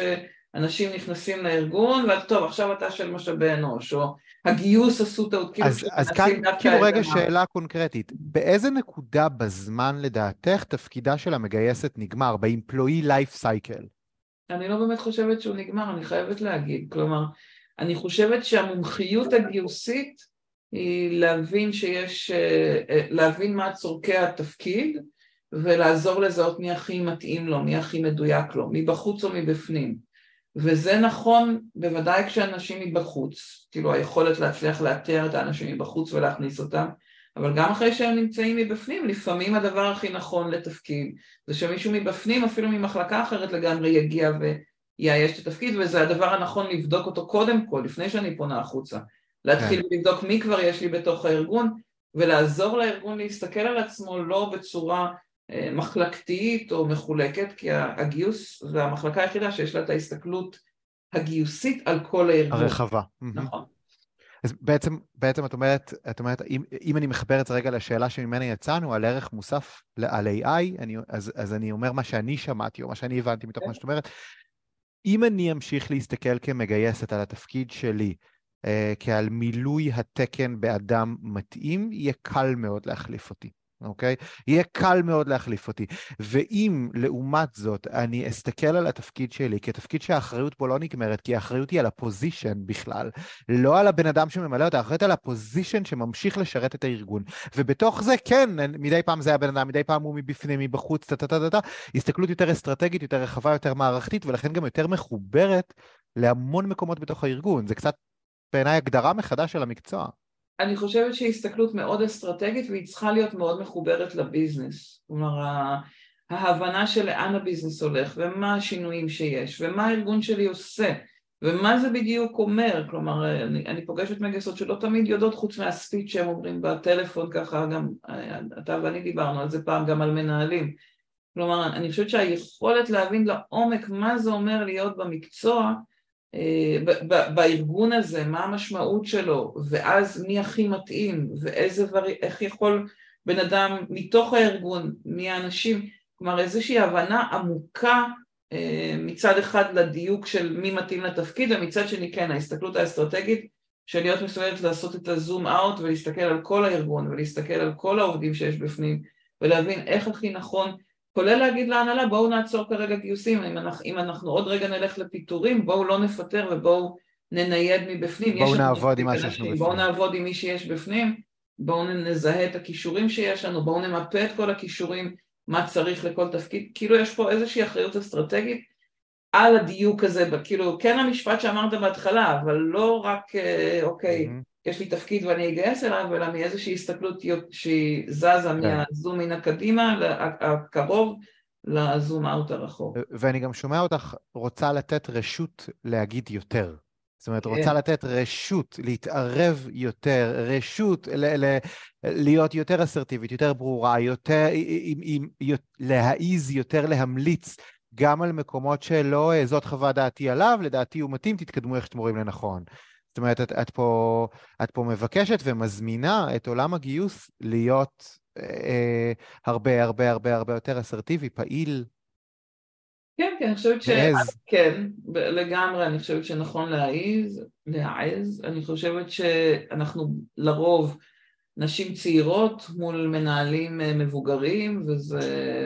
אנשים נכנסים לארגון, ואז טוב, עכשיו אתה של משאבי אנוש, או הגיוס עשו טעות, כאילו... אז, אז כאן, כאילו רגע שאלה קונקרטית, באיזה נקודה בזמן לדעתך תפקידה של המגייסת נגמר, ב-employee life cycle? אני לא באמת חושבת שהוא נגמר, אני חייבת להגיד, כלומר, אני חושבת שהמומחיות הגיוסית היא להבין שיש, אה, אה, להבין מה צורכי התפקיד, ולעזור לזהות מי הכי מתאים לו, מי הכי מדויק לו, מבחוץ או מבפנים. וזה נכון בוודאי כשאנשים מבחוץ, כאילו היכולת להצליח לאתר את האנשים מבחוץ ולהכניס אותם, אבל גם אחרי שהם נמצאים מבפנים, לפעמים הדבר הכי נכון לתפקיד זה שמישהו מבפנים, אפילו ממחלקה אחרת לגמרי, יגיע ויאייש את התפקיד, וזה הדבר הנכון לבדוק אותו קודם כל, לפני שאני פונה החוצה. להתחיל כן. לבדוק מי כבר יש לי בתוך הארגון, ולעזור לארגון להסתכל על עצמו לא בצורה אה, מחלקתית או מחולקת, כי הגיוס זה המחלקה היחידה שיש לה את ההסתכלות הגיוסית על כל הארגון. הרחבה. נכון. אז בעצם, בעצם את אומרת, את אומרת אם, אם אני מחבר את זה רגע לשאלה שממנה יצאנו, על ערך מוסף על AI, אני, אז, אז אני אומר מה שאני שמעתי, או מה שאני הבנתי מתוך מה שאת אומרת, אם אני אמשיך להסתכל כמגייסת על התפקיד שלי, אה, כעל מילוי התקן באדם מתאים, יהיה קל מאוד להחליף אותי. אוקיי? יהיה קל מאוד להחליף אותי. ואם לעומת זאת אני אסתכל על התפקיד שלי כתפקיד שהאחריות פה לא נגמרת, כי האחריות היא על הפוזיישן בכלל, לא על הבן אדם שממלא אותה, האחריות על הפוזיישן שממשיך לשרת את הארגון. ובתוך זה, כן, מדי פעם זה הבן אדם, מדי פעם הוא מבפנים, מבחוץ, טה-טה-טה-טה, הסתכלות יותר אסטרטגית, יותר רחבה, יותר מערכתית, ולכן גם יותר מחוברת להמון מקומות בתוך הארגון. זה קצת בעיניי הגדרה מחדש של המקצוע. אני חושבת שהיא הסתכלות מאוד אסטרטגית והיא צריכה להיות מאוד מחוברת לביזנס. כלומר, ההבנה של לאן הביזנס הולך ומה השינויים שיש ומה הארגון שלי עושה ומה זה בדיוק אומר. כלומר, אני, אני פוגשת מגייסות שלא תמיד יודעות חוץ מהספיץ' שהם אומרים בטלפון ככה, גם אתה ואני דיברנו על זה פעם, גם על מנהלים. כלומר, אני חושבת שהיכולת להבין לעומק מה זה אומר להיות במקצוע בארגון הזה, מה המשמעות שלו, ואז מי הכי מתאים, ואיזה איך יכול בן אדם מתוך הארגון, מי האנשים, כלומר איזושהי הבנה עמוקה אה, מצד אחד לדיוק של מי מתאים לתפקיד, ומצד שני כן, ההסתכלות האסטרטגית של להיות מסוגלת לעשות את הזום אאוט ולהסתכל על כל הארגון ולהסתכל על כל העובדים שיש בפנים ולהבין איך הכי נכון כולל להגיד להנהלה בואו נעצור כרגע גיוסים, אם אנחנו, אם אנחנו עוד רגע נלך לפיטורים בואו לא נפטר ובואו ננייד מבפנים. בואו נעבוד עם מה שיש בפנים. בואו נעבוד עם מי שיש בפנים, בואו נזהה את הכישורים שיש לנו, בואו נמפה את כל הכישורים, מה צריך לכל תפקיד, כאילו יש פה איזושהי אחריות אסטרטגית על הדיוק הזה, כאילו כן המשפט שאמרת בהתחלה, אבל לא רק אה, אוקיי, mm-hmm. יש לי תפקיד ואני אגייס אליו, אלא מאיזושהי הסתכלות שהיא זזה כן. מהזום מן הקדימה, הקרוב, לזום אאוט הרחוק. ואני גם שומע אותך רוצה לתת רשות להגיד יותר. זאת אומרת, כן. רוצה לתת רשות להתערב יותר, רשות ל- ל- להיות יותר אסרטיבית, יותר ברורה, יותר, עם, עם, עם, להעיז יותר להמליץ גם על מקומות שלא אה, זאת חוות דעתי עליו, לדעתי הוא מתאים, תתקדמו איך שאתם רואים לנכון. זאת אומרת, את, את, פה, את פה מבקשת ומזמינה את עולם הגיוס להיות אה, הרבה הרבה הרבה הרבה יותר אסרטיבי, פעיל. כן, כן, אני חושבת ש... להעז. כן, לגמרי, אני חושבת שנכון להעיז, להעז. אני חושבת שאנחנו לרוב נשים צעירות מול מנהלים אה, מבוגרים, וזה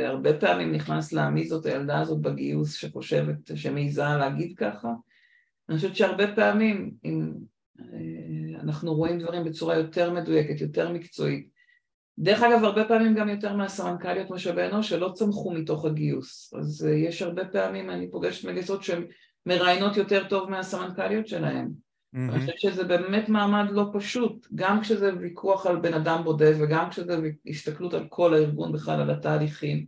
הרבה פעמים נכנס להעמיד זאת הילדה הזאת בגיוס שחושבת, שמעיזה להגיד ככה. אני חושבת שהרבה פעמים, אם אה, אנחנו רואים דברים בצורה יותר מדויקת, יותר מקצועית, דרך אגב, הרבה פעמים גם יותר מהסמנכ"ליות משאבי אנוש שלא צמחו מתוך הגיוס. אז אה, יש הרבה פעמים, אני פוגשת מגייסות שהן מראיינות יותר טוב מהסמנכ"ליות שלהן. Mm-hmm. אני חושבת שזה באמת מעמד לא פשוט, גם כשזה ויכוח על בן אדם בודד וגם כשזה הסתכלות על כל הארגון בכלל, על התהליכים.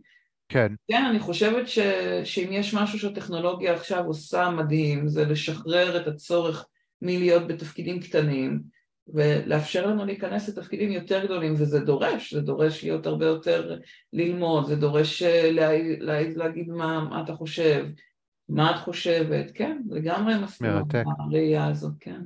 כן. כן, אני חושבת ש, שאם יש משהו שהטכנולוגיה עכשיו עושה מדהים, זה לשחרר את הצורך מלהיות בתפקידים קטנים, ולאפשר לנו להיכנס לתפקידים יותר גדולים, וזה דורש, זה דורש להיות הרבה יותר ללמוד, זה דורש אה, להעיד, להעיד להגיד מה, מה אתה חושב, מה את חושבת, כן, לגמרי מסכימה הראייה הזאת, כן.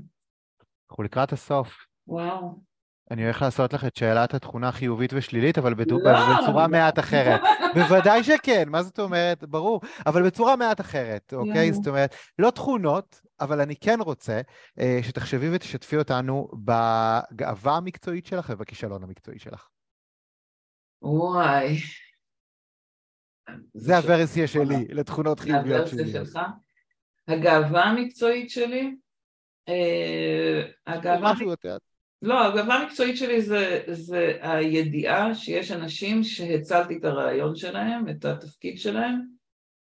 אנחנו לקראת הסוף. וואו. אני הולך לעשות לך את שאלת התכונה חיובית ושלילית, אבל. לא, בצורה לא. מעט אחרת. בוודאי שכן, מה זאת אומרת? ברור, אבל בצורה מעט אחרת, אוקיי? זאת אומרת, לא תכונות, אבל אני כן רוצה אה, שתחשבי ותשתפי אותנו בגאווה המקצועית שלך ובכישלון המקצועי שלך. וואי. זה הוורסיה שלי לתכונות חיוביות שלי. הוורסיה שלך? הגאווה המקצועית שלי? אה, הגאווה... משהו יותר. לא, הגאווה המקצועית שלי זה, זה הידיעה שיש אנשים שהצלתי את הרעיון שלהם, את התפקיד שלהם,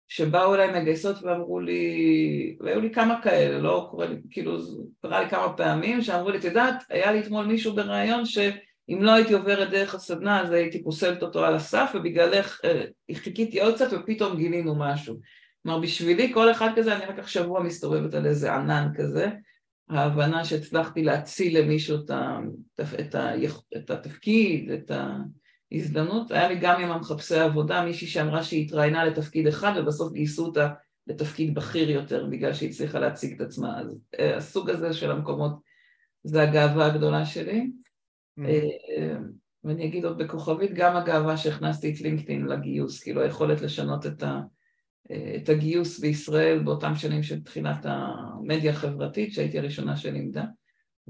שבאו אליי מגייסות ואמרו לי, והיו לי כמה כאלה, לא קורה לי, כאילו, זה קרה לי כמה פעמים, שאמרו לי, את יודעת, היה לי אתמול מישהו ברעיון שאם לא הייתי עוברת דרך הסדנה אז הייתי פוסלת אותו על הסף ובגללך אה, חיכיתי עוד קצת ופתאום גילינו משהו. כלומר, בשבילי כל אחד כזה, אני רק השבוע מסתובבת על איזה ענן כזה, ההבנה שהצלחתי להציל למישהו את, ה, את, ה, את התפקיד, את ההזדמנות, היה לי גם עם המחפשי עבודה מישהי שאמרה שהיא התראיינה לתפקיד אחד ובסוף גייסו אותה לתפקיד בכיר יותר בגלל שהיא הצליחה להציג את עצמה, אז אה, הסוג הזה של המקומות זה הגאווה הגדולה שלי. Mm. אה, ואני אגיד עוד בכוכבית, גם הגאווה שהכנסתי את לינקדאין לגיוס, כאילו היכולת לשנות את ה... את הגיוס בישראל באותם שנים של תחילת המדיה החברתית, שהייתי הראשונה שלימדה,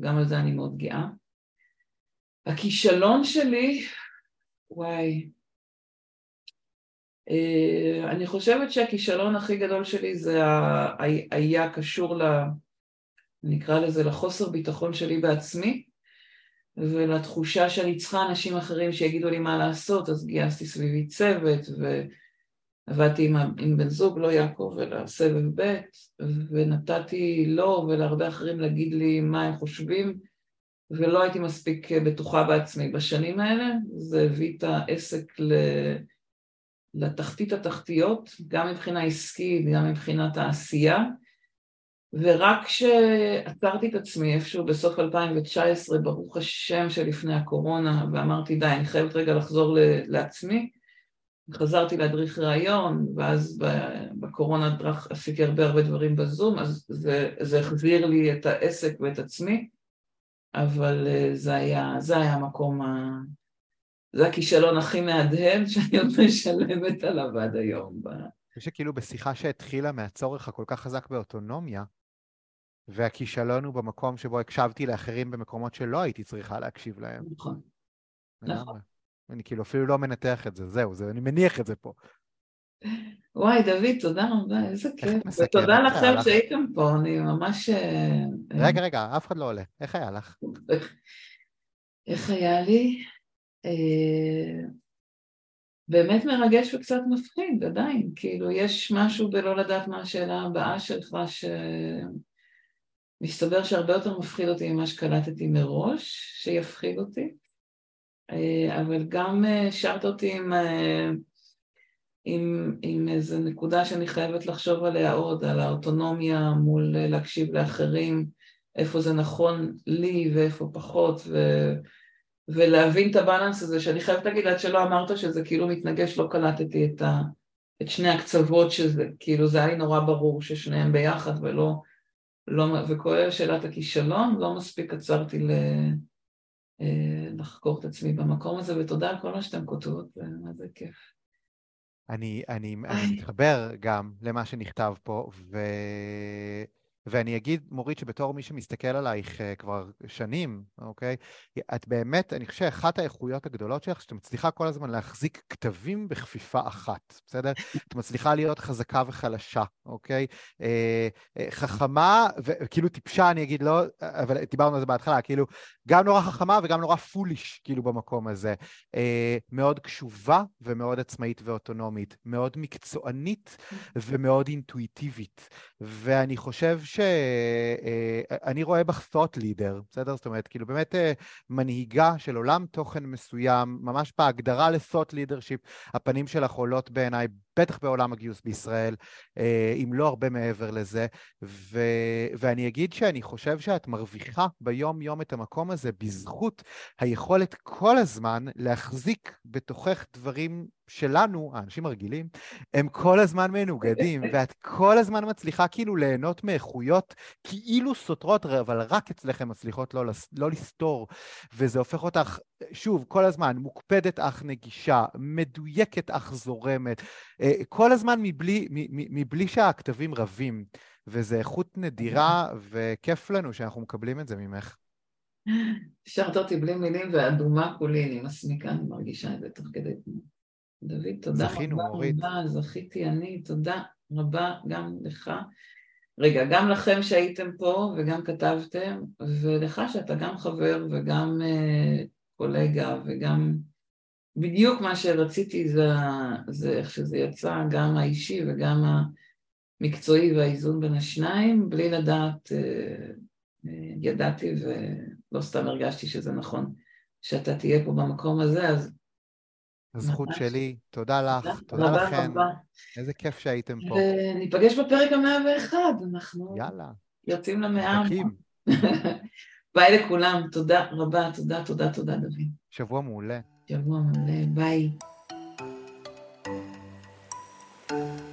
גם על זה אני מאוד גאה. הכישלון שלי, וואי, אה, אני חושבת שהכישלון הכי גדול שלי זה היה קשור ל... נקרא לזה לחוסר ביטחון שלי בעצמי ולתחושה שאני צריכה אנשים אחרים שיגידו לי מה לעשות, אז גייסתי סביבי צוות ו... עבדתי עם, עם בן זוג, לא יעקב, אלא סבב ב', ונתתי לו ולהרבה אחרים להגיד לי מה הם חושבים, ולא הייתי מספיק בטוחה בעצמי. בשנים האלה, זה הביא את העסק ל... לתחתית התחתיות, גם מבחינה עסקית, גם מבחינת העשייה, ורק כשעצרתי את עצמי איפשהו בסוף 2019, ברוך השם שלפני הקורונה, ואמרתי די, אני חייבת רגע לחזור לעצמי, חזרתי להדריך ראיון, ואז בקורונה דרך, עשיתי הרבה הרבה דברים בזום, אז זה, זה החזיר לי את העסק ואת עצמי, אבל אה, זה היה, זה היה המקום, ה... זה הכישלון הכי מהדהד *laughs* שאני עוד משלמת עליו עד היום. אני חושב שכאילו בשיחה שהתחילה מהצורך הכל כך חזק באוטונומיה, והכישלון הוא במקום שבו הקשבתי לאחרים במקומות שלא הייתי צריכה להקשיב להם. נכון. נכון. אני כאילו אפילו לא מנתח את זה, זהו, זה, אני מניח את זה פה. וואי, דוד, תודה רבה, איזה כיף. ותודה לכם שהייתם פה, אני ממש... אה, רגע, רגע, אף אחד לא עולה. איך היה לך? איך היה לי? אה, באמת מרגש וקצת מפחיד, עדיין. כאילו, יש משהו בלא לדעת מה השאלה הבאה שלך, שמסתבר שהרבה יותר מפחיד אותי ממה שקלטתי מראש, שיפחיד אותי. אה, אבל גם אה, שרת אותי עם, אה, עם, עם איזו נקודה שאני חייבת לחשוב עליה עוד, על האוטונומיה מול להקשיב לאחרים, איפה זה נכון לי ואיפה פחות, ו, ולהבין את הבאלנס הזה, שאני חייבת להגיד, עד שלא אמרת שזה כאילו מתנגש, לא קלטתי את, ה, את שני הקצוות שזה, כאילו זה היה לי נורא ברור ששניהם ביחד ולא, לא, וכולל שאלת הכישלון, לא מספיק עצרתי ל... אה, לחקור את עצמי במקום הזה, ותודה על כל מה שאתם כותבות, מה זה כיף. אני, אני, אני מתחבר גם למה שנכתב פה, ו... ואני אגיד, מורית, שבתור מי שמסתכל עלייך uh, כבר שנים, אוקיי? את באמת, אני חושב שאחת האיכויות הגדולות שלך, שאת מצליחה כל הזמן להחזיק כתבים בכפיפה אחת, בסדר? את מצליחה להיות חזקה וחלשה, אוקיי? Uh, uh, חכמה, וכאילו טיפשה, אני אגיד לא, אבל דיברנו על זה בהתחלה, כאילו, גם נורא חכמה וגם נורא פוליש, כאילו, במקום הזה. Uh, מאוד קשובה ומאוד עצמאית ואוטונומית, מאוד מקצוענית ומאוד אינטואיטיבית. ואני חושב. שאני רואה בך thought leader, בסדר? זאת אומרת, כאילו באמת אה, מנהיגה של עולם תוכן מסוים, ממש בהגדרה ל-thought leadership, הפנים שלך עולות בעיניי בטח בעולם הגיוס בישראל, אה, אם לא הרבה מעבר לזה. ו... ואני אגיד שאני חושב שאת מרוויחה ביום-יום את המקום הזה בזכות היכולת כל הזמן להחזיק בתוכך דברים שלנו, האנשים הרגילים, הם כל הזמן מנוגדים, *laughs* ואת כל הזמן מצליחה כאילו ליהנות מאיכויות כאילו סותרות, אבל רק אצלכם מצליחות לא, לא לסתור, וזה הופך אותך, שוב, כל הזמן מוקפדת אך נגישה, מדויקת אך זורמת, אה, כל הזמן מבלי, מבלי שהכתבים רבים, וזו איכות נדירה, *laughs* וכיף לנו שאנחנו מקבלים את זה ממך. השארת אותי בלי מילים ואדומה כולי, אני מסמיקה, אני מרגישה את זה תוך כדי תנועה. דוד, תודה זכינו, רבה מורית. רבה, זכיתי אני, תודה רבה גם לך. רגע, גם לכם שהייתם פה וגם כתבתם, ולך שאתה גם חבר וגם uh, קולגה וגם בדיוק מה שרציתי זה, זה איך שזה יצא, גם האישי וגם המקצועי והאיזון בין השניים, בלי לדעת, אה, ידעתי ולא סתם הרגשתי שזה נכון שאתה תהיה פה במקום הזה, אז... הזכות ממש. שלי, תודה לך, תודה תודה לכם. רבה. איזה כיף שהייתם פה. וניפגש בפרק המאה ואחד, אנחנו יאללה. יוצאים למאה. *laughs* ביי לכולם, תודה רבה, תודה, תודה, תודה, דוד. שבוע מעולה. שבוע מעולה, ביי. thank you